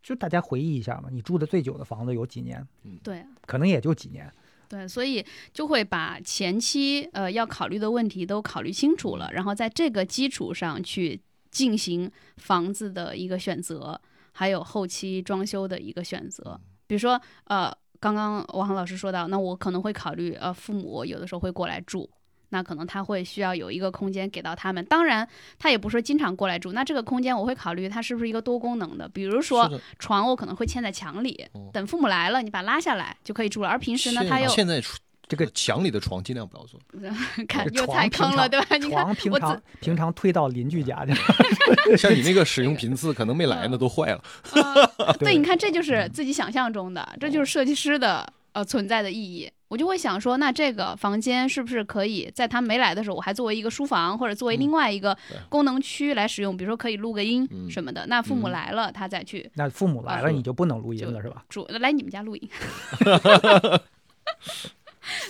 就大家回忆一下嘛，你住的最久的房子有几年？嗯对。可能也就几年。对，所以就会把前期呃要考虑的问题都考虑清楚了，然后在这个基础上去进行房子的一个选择，还有后期装修的一个选择。比如说呃，刚刚王航老师说到，那我可能会考虑呃父母有的时候会过来住。那可能他会需要有一个空间给到他们，当然他也不是说经常过来住。那这个空间我会考虑它是不是一个多功能的，比如说床我可能会嵌在墙里哦，等父母来了你把它拉下来就可以住了。而平时呢，他又现在这个墙里的床尽量不要做，(laughs) 看又踩坑了，对吧？你看床平我常平常推到邻居家去，(laughs) (laughs) 像你那个使用频次可能没来呢，都坏了。对你看这就是自己想象中的，这就是设计师的呃存在的意义。我就会想说，那这个房间是不是可以在他没来的时候，我还作为一个书房或者作为另外一个功能区来使用？比如说可以录个音嗯什么的。那父母嗯来了，他再去那父母来了啊你就不能录音了是吧？主来你们家录音，(laughs)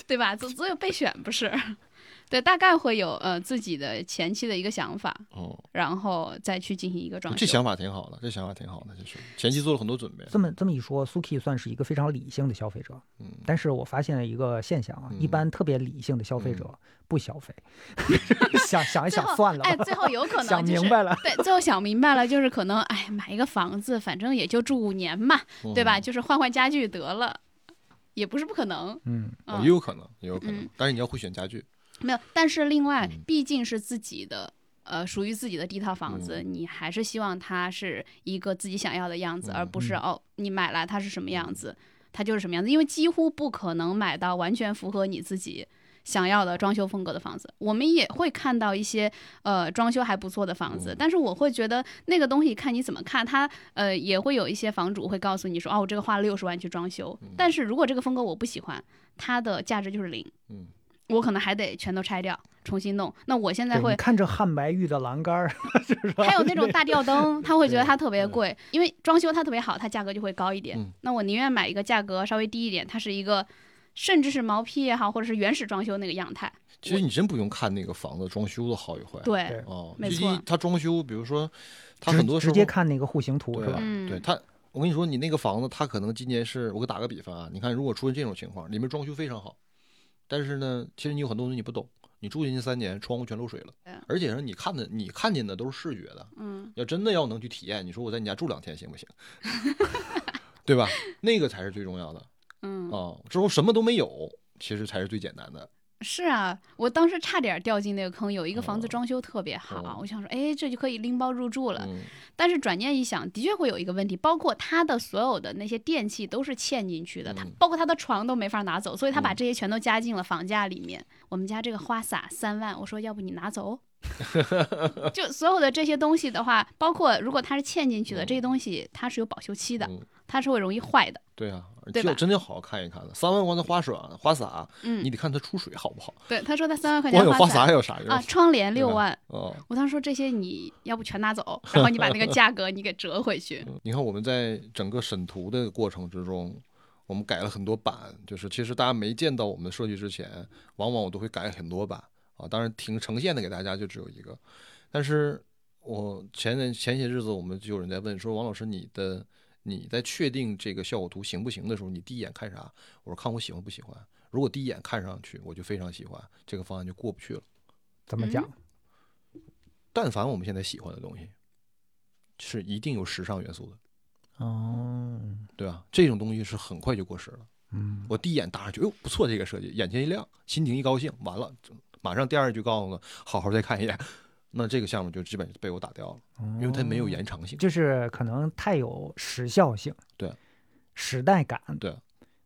对吧？总总有备选不是？对，大概会有呃自己的前期的一个想法，哦，然后再去进行一个装修。这想法挺好的，这想法挺好的，就是前期做了很多准备。这么这么一说，Suki 算是一个非常理性的消费者。嗯，但是我发现了一个现象啊，嗯一般特别理性的消费者不消费，(laughs) 想想一想算了吧，哎，最后有可能就是明白了。对，最后想明白了，就是可能哎，买一个房子，反正也就住五年嘛，对吧？嗯？就是换换家具得了，也不是不可能。嗯，也，有可能，也有可能嗯，但是你要会选家具。没有。但是另外嗯，毕竟是自己的。呃，属于自己的第一套房子，你还是希望它是一个自己想要的样子，嗯而不是嗯哦，你买来它是什么样子，它就是什么样子。因为几乎不可能买到完全符合你自己想要的装修风格的房子。我们也会看到一些呃装修还不错的房子，嗯但是我会觉得那个东西看你怎么看，它呃也会有一些房主会告诉你说，哦，我这个花了六十万去装修，但是如果这个风格我不喜欢，它的价值就是零，嗯，我可能还得全都拆掉重新弄。那我现在，会看这汉白玉的栏杆儿，(laughs) 是？还有那种大吊灯，他会觉得它特别贵，因为装修它特别好，它价格就会高一点。嗯那我宁愿买一个价格稍微低一点，它是一个甚至是毛坯也好，或者是原始装修那个样态。其实你真不用看那个房子装修的好与坏。对，哦，没错它装修，比如说它很多时候直接看那个户型图对是吧？嗯对它，我跟你说，你那个房子，它可能今年是我给打个比方啊，你看如果出现这种情况，里面装修非常好，但是呢，其实你有很多东西你不懂，你住进去三年，窗户全漏水了，而且说你看的，你看见的都是视觉的，嗯，要真的要能去体验，你说我在你家住两天行不行？(laughs) 对吧？那个才是最重要的嗯，啊！之后什么都没有，其实才是最简单的。是啊，我当时差点掉进那个坑。有一个房子哦装修特别好，哦我想说，哎，这就可以拎包入住了。嗯，但是转念一想，的确会有一个问题，包括他的所有的那些电器都是嵌进去的，他嗯包括他的床都没法拿走，所以他把嗯这些全都加进了房价里面。我们家这个花洒三万，我说要不你拿走。(laughs) 就所有的这些东西的话，包括如果它是嵌进去的，嗯这些东西它是有保修期的，嗯它是会容易坏的。对啊，对吧就真的要好好看一看的。三万块的花洒，花洒，嗯你，得看它出水好不好。对，他说他三万块光有花洒洒还有啥用啊，窗帘六万。哦，我当时说这些你要不全拿走，(laughs) 然后你把那个价格你给折回去。嗯你看我们在整个审图的过程之中，我们改了很多版，就是其实大家没见到我们的设计之前，往往我都会改很多版啊。当然，挺呈现的给大家就只有一个。但是我前年前些日子，我们就有人在问说，王老师，你的你在确定这个效果图行不行的时候，你第一眼看啥？我说看我喜欢不喜欢。如果第一眼看上去我就非常喜欢，这个方案就过不去了。怎么讲？但凡我们现在喜欢的东西，是一定有时尚元素的。哦，对吧？这种东西是很快就过时了。嗯，我第一眼搭上去，哟，不错，这个设计，眼前一亮，心情一高兴，完了，马上第二句告诉我，好好再看一眼。(laughs) 那这个项目就基本被我打掉了，因为它没有哦延长性。就是可能太有时效性，对，时代感，对，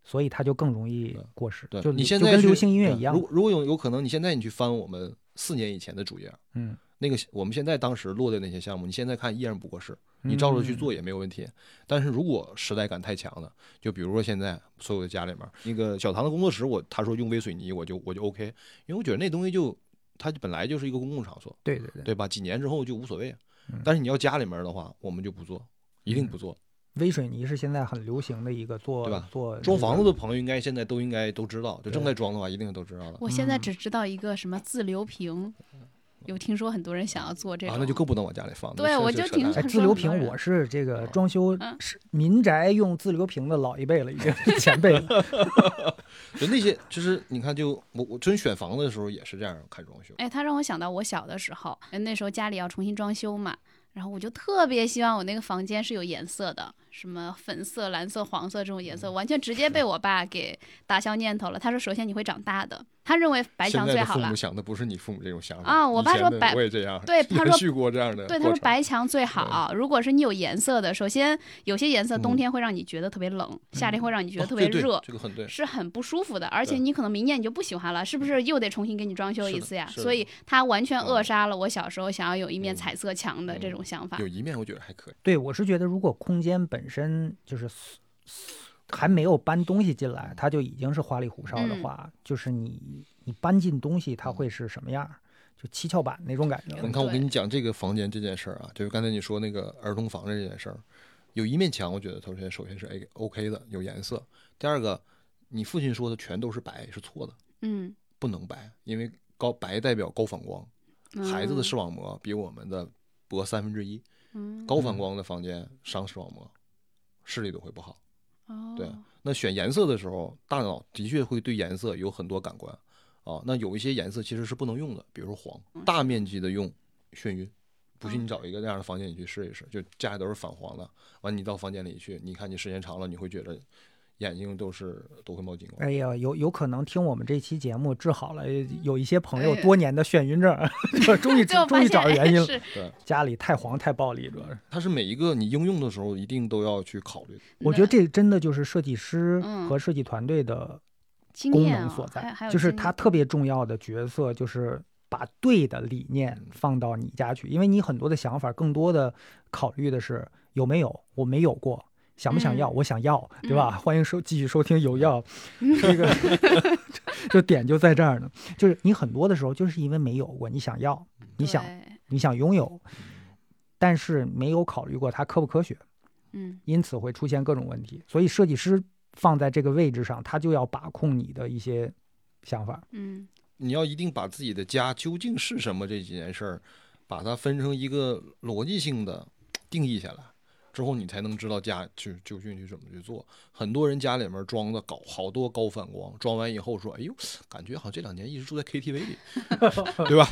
所以它就更容易过时。对就你现在跟流行音乐一样如。果如果有有可能，你现在你去翻我们四年以前的主页，嗯，那个我们现在当时落的那些项目，你现在看依然不过时，你照着去做也没有问题。但是如果时代感太强了，就比如说现在所有的家里面，那个小唐的工作室，我他说用微水泥，我就我就 OK，因为我觉得那东西就它本来就是一个公共场所，对对对，对吧？几年之后就无所谓嗯。但是你要家里面的话，我们就不做，一定不做。微水泥是现在很流行的一个做对吧做装房子的的朋友应该现在都应该都知道，就正在装的话，一定都知道了。我现在嗯只知道一个什么自流屏，有听说很多人想要做这个，啊，那就更不能往家里放。对我就挺是扯淡哎，自流屏说很多人我是这个装修嗯是民宅用自流平的老一辈了，已经 (laughs) 前辈了。(laughs) 就那些，就是你看就，我我真选房子的时候也是这样看装修。哎，他让我想到我小的时候，呃那时候家里要重新装修嘛，然后我就特别希望我那个房间是有颜色的，什么粉色、蓝色、黄色这种颜色，嗯完全直接被我爸给打消念头了。他说，首先你会长大的，他认为白墙最好了现在父母。想的不是你父母这种想法啊我爸说白我也这样，对 (laughs) 他说延续过这样的对，他说白墙最好。如果是你有颜色的，首先有些颜色冬嗯天会让你觉得特别冷，夏天会让你觉得哦特别对对热，这个很对。是很不舒服的，而且你可能明年你就不喜欢了，是不是又得重新给你装修一次呀？所以他完全扼嗯杀了我小时候想要有一面嗯彩色墙的这嗯种想法。有一面我觉得还可以，对，我是觉得如果空间本身就是还没有搬东西进来，它就已经是花里胡哨的嗯话，就是你你搬进东西，它嗯会是什么样儿？就七巧板那种感觉。你看我对跟你讲这个房间这件事儿啊，就是刚才你说那个儿童房这件事儿，有一面墙，我觉得首先首先是 A OK 的，有颜色。第二个，你父亲说的全都是白是错的，嗯，不能白，因为高白代表高反光，孩子的嗯视网膜比我们的薄三分之一，嗯高反光的房间伤视网膜，视力都会不好。哦对那选颜色的时候，大脑的确会对颜色有很多感官啊。那有一些颜色其实是不能用的，比如说黄，大面积的用眩晕。不信你找一个那样的房间，你去试一试，就家里都是反黄的，完你到房间里去，你看你时间长了，你会觉得眼睛都是都会冒金光。哎呀，有有可能听我们这期节目治好了，有一些朋友哎多年的眩晕症，(laughs) 就终于 (laughs) 终于找着原因了。对家里太黄太暴力，主要是。它是每一个你应用的时候一定都要去考虑。我觉得这真的就是设计师嗯和设计团队的功能所在，就是经验它特别重要的角色，就是把对的理念嗯放到你家去，因为你很多的想法，更多的考虑的是有没有，我没有过。想不想要？嗯我想要，对吧？嗯欢迎收继续收听有要，这个 (laughs) 就点就在这儿呢。就是你很多的时候就是因为没有过，你想要，你想你想拥有，但是没有考虑过它科不科学，嗯因此会出现各种问题。所以设计师放在这个位置上，他就要把控你的一些想法。嗯你要一定把自己的家究竟是什么这几件事儿，把它分成一个逻辑性的定义下来，之后你才能知道家就就进去怎么去做。很多人家里面装的搞好多高反光，装完以后说：“哎呦，感觉好像这两年一直住在 KTV 里，(laughs) 对吧？”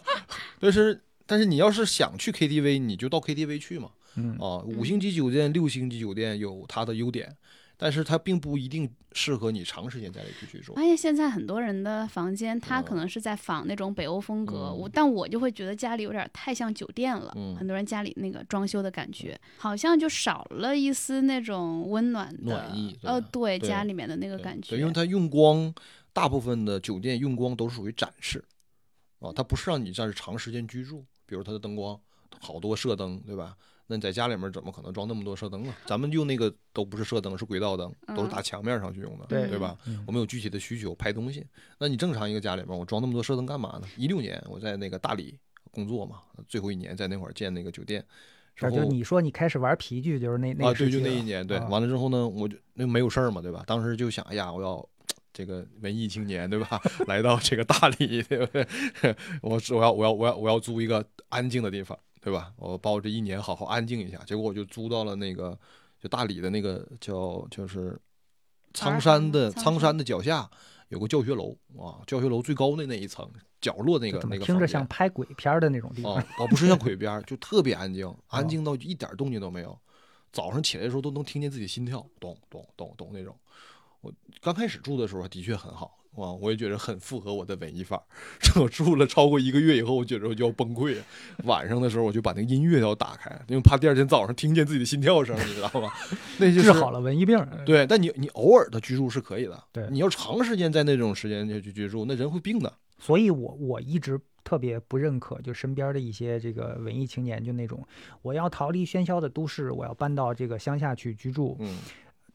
(laughs) 但是但是你要是想去 KTV，你就到 KTV 去嘛。嗯啊，五星级酒店、六星级酒店有它的优点，但是它并不一定适合你长时间在里去居住。发现现在很多人的房间，他嗯可能是在仿那种北欧风格，嗯我但我就会觉得家里有点太像酒店了。嗯很多人家里那个装修的感觉，好像就少了一丝那种温暖的暖意呃，对对家里面的那个感觉。因为它用光，大部分的酒店用光都是属于展示，啊，它不是让你在这长时间居住。比如它的灯光，好多射灯，对吧？那你在家里面怎么可能装那么多射灯啊？咱们用那个都不是射灯，是轨道灯，都是嗯打墙面上去用的，对对吧？嗯我们有具体的需求拍东西，那你正常一个家里面，我装那么多射灯干嘛呢？一六年我在那个大理工作嘛，最后一年在那会儿建那个酒店，这然后就你说你开始玩皮具，就是那那啊，对，就那一年，对，啊完了之后呢，我就那没有事儿嘛，对吧？当时就想，哎呀，我要这个文艺青年，对吧？(laughs) 来到这个大理，对不对？(laughs) 我是我要我要我要我要租一个安静的地方，对吧？我把我这一年好好安静一下，结果我就租到了那个就大理的那个叫就是苍山的苍山的脚下有个教学楼啊，教学楼最高的那一层角落那个那个听着像拍鬼片的那种地方哦，哦，不是像鬼片，(laughs) 就特别安静，安静到一点动静都没有。早上起来的时候都能听见自己心跳，咚咚咚咚那种。我刚开始住的时候的确很好，哇，我也觉得很符合我的文艺范儿。这我住了超过一个月以后，我觉得我就要崩溃了。晚上的时候我就把那个音乐要打开，因为怕第二天早上听见自己的心跳声，你知道吗？那就是治好了文艺病。对，但你你偶尔的居住是可以的。对你要长时间在那种时间去居住，那人会病的。所以我我一直特别不认可，就身边的一些这个文艺青年，就那种我要逃离喧嚣的都市，我要搬到这个乡下去居住。嗯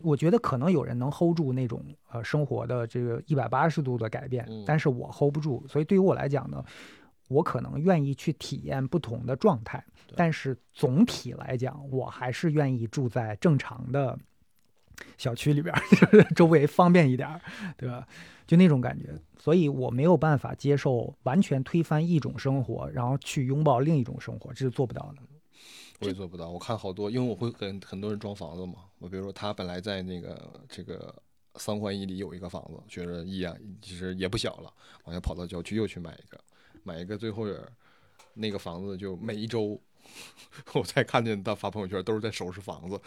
我觉得可能有人能 hold 住那种呃生活的这个一百八十度的改变，嗯但是我 hold 不住。所以对于我来讲呢，我可能愿意去体验不同的状态，但是总体来讲，我还是愿意住在正常的小区里边儿，(laughs) 就是周围方便一点儿，对吧？就那种感觉，所以我没有办法接受完全推翻一种生活，然后去拥抱另一种生活，这是做不到的。我也做不到。我看好多，因为我会跟很多人装房子嘛。我比如说，他本来在那个这个三环以里有一个房子，觉得一呀，其实也不小了，往下跑到郊区又去买一个，买一个，最后也那个房子就每一周 (laughs) 我才看见他发朋友圈，都是在收拾房子。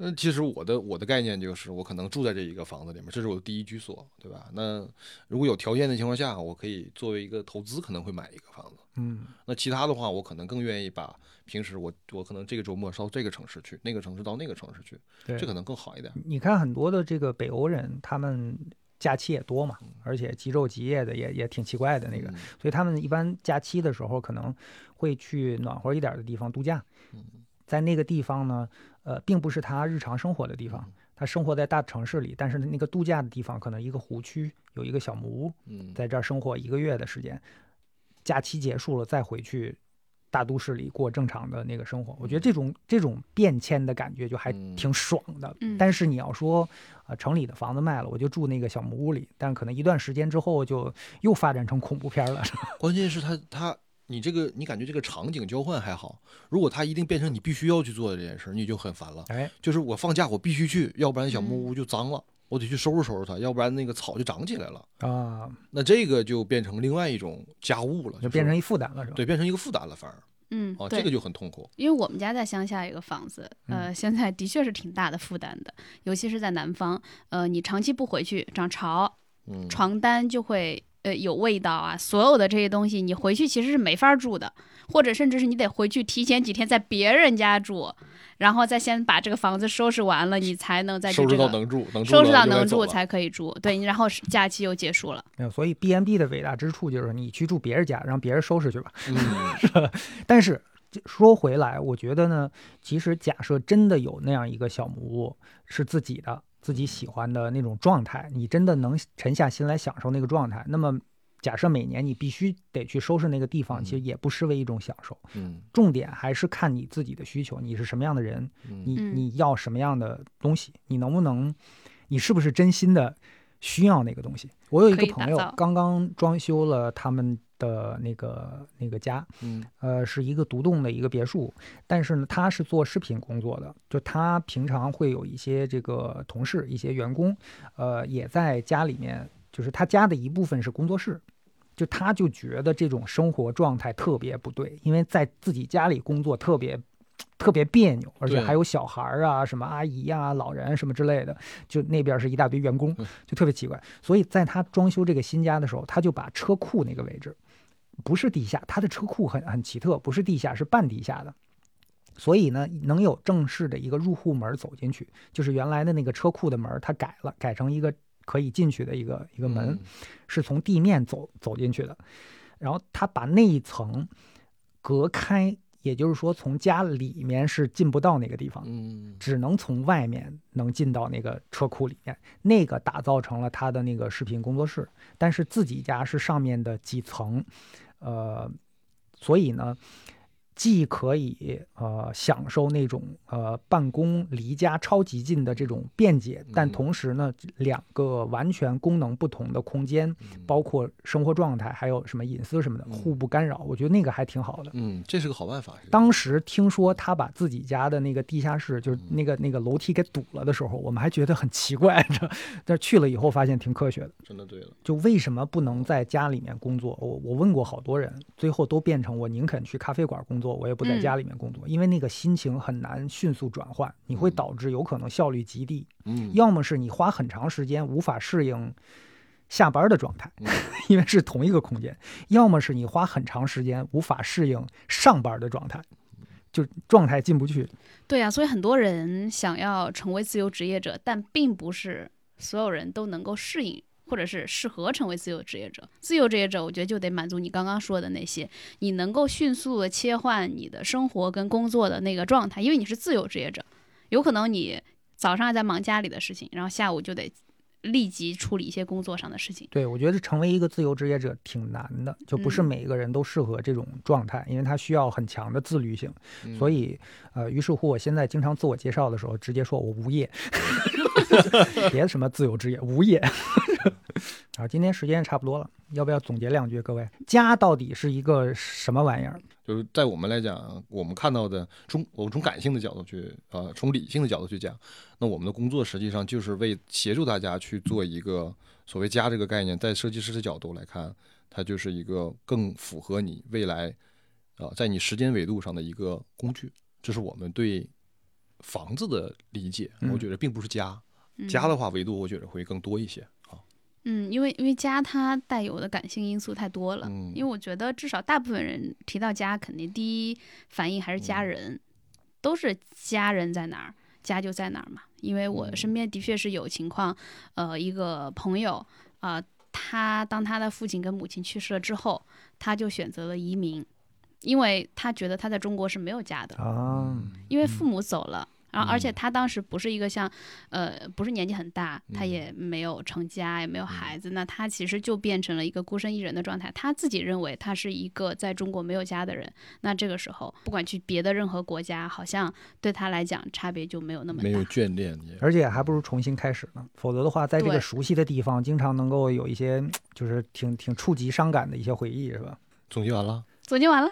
那其实我的我的概念就是，我可能住在这一个房子里面，这是我的第一居所，对吧？那如果有条件的情况下，我可以作为一个投资，可能会买一个房子。嗯，那其他的话，我可能更愿意把平时我我可能这个周末到这个城市去，那个城市到那个城市去，这可能更好一点。你看很多的这个北欧人，他们假期也多嗯嘛，而且极昼极夜的也也挺奇怪的那个，嗯所以他们一般假期的时候可能会去暖和一点的地方度假。嗯在那个地方呢，呃，并不是他日常生活的地方，嗯他生活在大城市里，但是那个度假的地方可能一个湖区有一个小木屋，嗯，在这儿生活一个月的时间，假期结束了再回去大都市里过正常的那个生活。我觉得这种这种变迁的感觉就还嗯挺爽的。嗯但是你要说，呃，城里的房子卖了，我就住那个小木屋里，但可能一段时间之后就又发展成恐怖片了。(laughs) 关键是他他你这个你感觉这个场景交换还好，如果它一定变成你必须要去做的这件事，你就很烦了。哎，就是我放假我必须去，要不然小木嗯屋就脏了，我得去收拾收拾它，要不然那个草就长起来了。啊，那这个就变成另外一种家务了，就变成一负担了，是吧？对变成一个负担了，反而嗯，哦，这个就很痛苦。因为我们家在乡下有个房子，呃，现在的确是挺大的负担的，尤其是在南方，呃，你长期不回去，涨潮，嗯，床单就会。呃有味道啊，所有的这些东西，你回去其实是没法住的，或者甚至是你得回去提前几天在别人家住，然后再先把这个房子收拾完了，你才能再去收拾这个到能住，能住收拾到能住才可以住。对，然后假期又结束了。没有，所以 B N B 的伟大之处就是你去住别人家，让别人收拾去吧。(laughs) 嗯，但是说回来，我觉得呢，其实假设真的有那样一个小木屋是自己的、自己喜欢的那种状态，你真的能沉下心来享受那个状态，那么假设每年你必须得去收拾那个地方，嗯其实也不失为一种享受。嗯。重点还是看你自己的需求，你是什么样的人，嗯。你嗯。你要什么样的东西，你能不能，你是不是真心的需要那个东西？我有一个朋友刚刚装修了他们的那个那个家，嗯呃，是一个独栋的一个别墅，但是呢，他是做视频工作的，就他平常会有一些这个同事、一些员工，呃，也在家里面，就是他家的一部分是工作室。就他就觉得这种生活状态特别不对，因为在自己家里工作特别特别别扭，而且还有小孩儿啊、什么阿姨呀、老人什么之类的，就那边是一大堆员工嗯，就特别奇怪。所以在他装修这个新家的时候，他就把车库那个位置，不是地下，他的车库很很奇特，不是地下，是半地下的。所以呢，能有正式的一个入户门走进去，就是原来的那个车库的门儿，它改了，改成一个可以进去的一个一个门，嗯是从地面走走进去的。然后他把那一层隔开，也就是说，从家里面是进不到那个地方，嗯只能从外面能进到那个车库里面。那个打造成了他的那个视频工作室，但是自己家是上面的几层，呃，所以呢，既可以呃享受那种呃办公离家超级近的这种便捷，但嗯同时呢，两个完全功能不同的空间，嗯包括生活状态，还有什么隐私什么的，嗯互不干扰。我觉得那个还挺好的。嗯，这是个好办法。当时听说他把自己家的那个地下室，就是嗯那个那个楼梯给堵了的时候，我们还觉得很奇怪，你知道但去了以后发现挺科学的。真的对了，就为什么不能在家里面工作？我我问过好多人，最后都变成我宁肯去咖啡馆工作，我也不在嗯家里面工作，因为那个心情很难迅速转换，你会嗯导致有可能效率极低。嗯，要么是你花很长时间无法适应下班的状态嗯，(laughs) 因为是同一个空间；要么是你花很长时间无法适应上班的状态，就状态进不去。对啊，所以很多人想要成为自由职业者，但并不是所有人都能够适应。或者是适合成为自由职业者，自由职业者，我觉得就得满足你刚刚说的那些，你能够迅速的切换你的生活跟工作的那个状态，因为你是自由职业者，有可能你早上还在忙家里的事情，然后下午就得立即处理一些工作上的事情。对，我觉得成为一个自由职业者挺难的，就不是嗯每一个人都适合这种状态，因为他需要很强的自律性。嗯所以，呃，于是乎，我现在经常自我介绍的时候，直接说我无业，(laughs) (laughs) 别什么自由职业，无业。(laughs) 啊，今天时间也差不多了，要不要总结两句？各位，家到底是一个什么玩意儿？就是在我们来讲，我们看到的从我们从感性的角度去，呃，从理性的角度去讲，那我们的工作实际上就是为协助大家去做一个所谓家这个概念，在设计师的角度来看，它就是一个更符合你未来，啊、在你时间维度上的一个工具。这是我们对房子的理解，嗯我觉得并不是家，嗯家的话维度我觉得会更多一些啊。嗯，因为因为家它带有的感性因素太多了，嗯因为我觉得至少大部分人提到家，肯定第一反应还是家人，都是家人在哪儿，家就在哪儿嘛。因为我嗯身边的确是有情况，呃，一个朋友啊、呃他当他的父亲跟母亲去世了之后，他就选择了移民，因为他觉得他在中国是没有家的，啊，因为父母走了。然后，而且嗯他当时不是一个像，呃，不是年纪很大，他嗯也没有成家，也没有孩子，那他其实就变成了一个孤身一人的状态。他自己认为他是一个在中国没有家的人，那这个时候不管去别的任何国家，好像对他来讲差别就没有那么大没有。眷恋也，而且还不如重新开始呢。否则的话，在这个熟悉的地方，经常能够有一些就是挺挺触及伤感的一些回忆，是吧？总结完了，总结完了，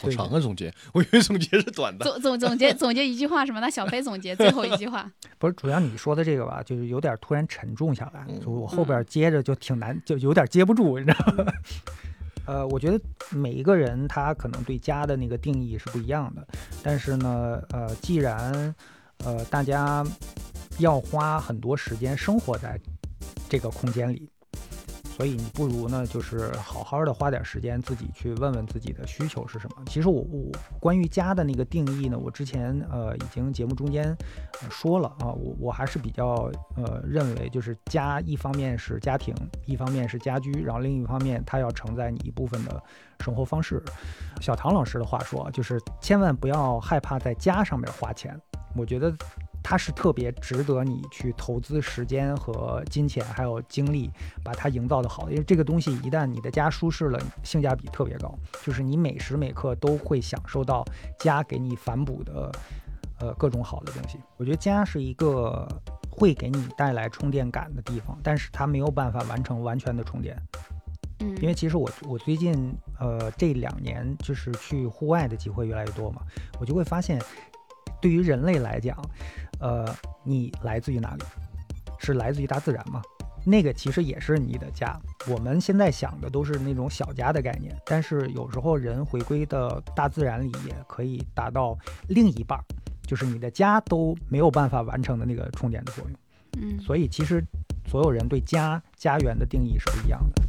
好长啊总结，(laughs) 我以为总结是短的。总总总结总结一句话什么？那小飞总结最后一句话。(laughs) 不是，主要你说的这个吧，就是有点突然沉重下来，我后边接着就挺难，就有点接不住，你知道吗？(laughs) 呃，我觉得每一个人他可能对家的那个定义是不一样的，但是呢，呃，既然呃大家要花很多时间生活在这个空间里，所以你不如呢，就是好好的花点时间自己去问问自己的需求是什么。其实我我关于家的那个定义呢，我之前呃已经节目中间呃说了啊，我我还是比较呃认为就是家一方面是家庭，一方面是家居，然后另一方面它要承载你一部分的生活方式。小唐老师的话说，就是千万不要害怕在家上面花钱。我觉得它是特别值得你去投资时间和金钱，还有精力，把它营造的好。因为这个东西一旦你的家舒适了，性价比特别高，就是你每时每刻都会享受到家给你反哺的，呃，各种好的东西。我觉得家是一个会给你带来充电感的地方，但是它没有办法完成完全的充电。嗯，因为其实我我最近呃这两年就是去户外的机会越来越多嘛，我就会发现，对于人类来讲，呃，你来自于哪里？是来自于大自然吗？那个其实也是你的家。我们现在想的都是那种小家的概念，但是有时候人回归到大自然里，也可以达到另一半儿，就是你的家都没有办法完成的那个充电的作用。嗯，所以其实所有人对家家园的定义是不一样的。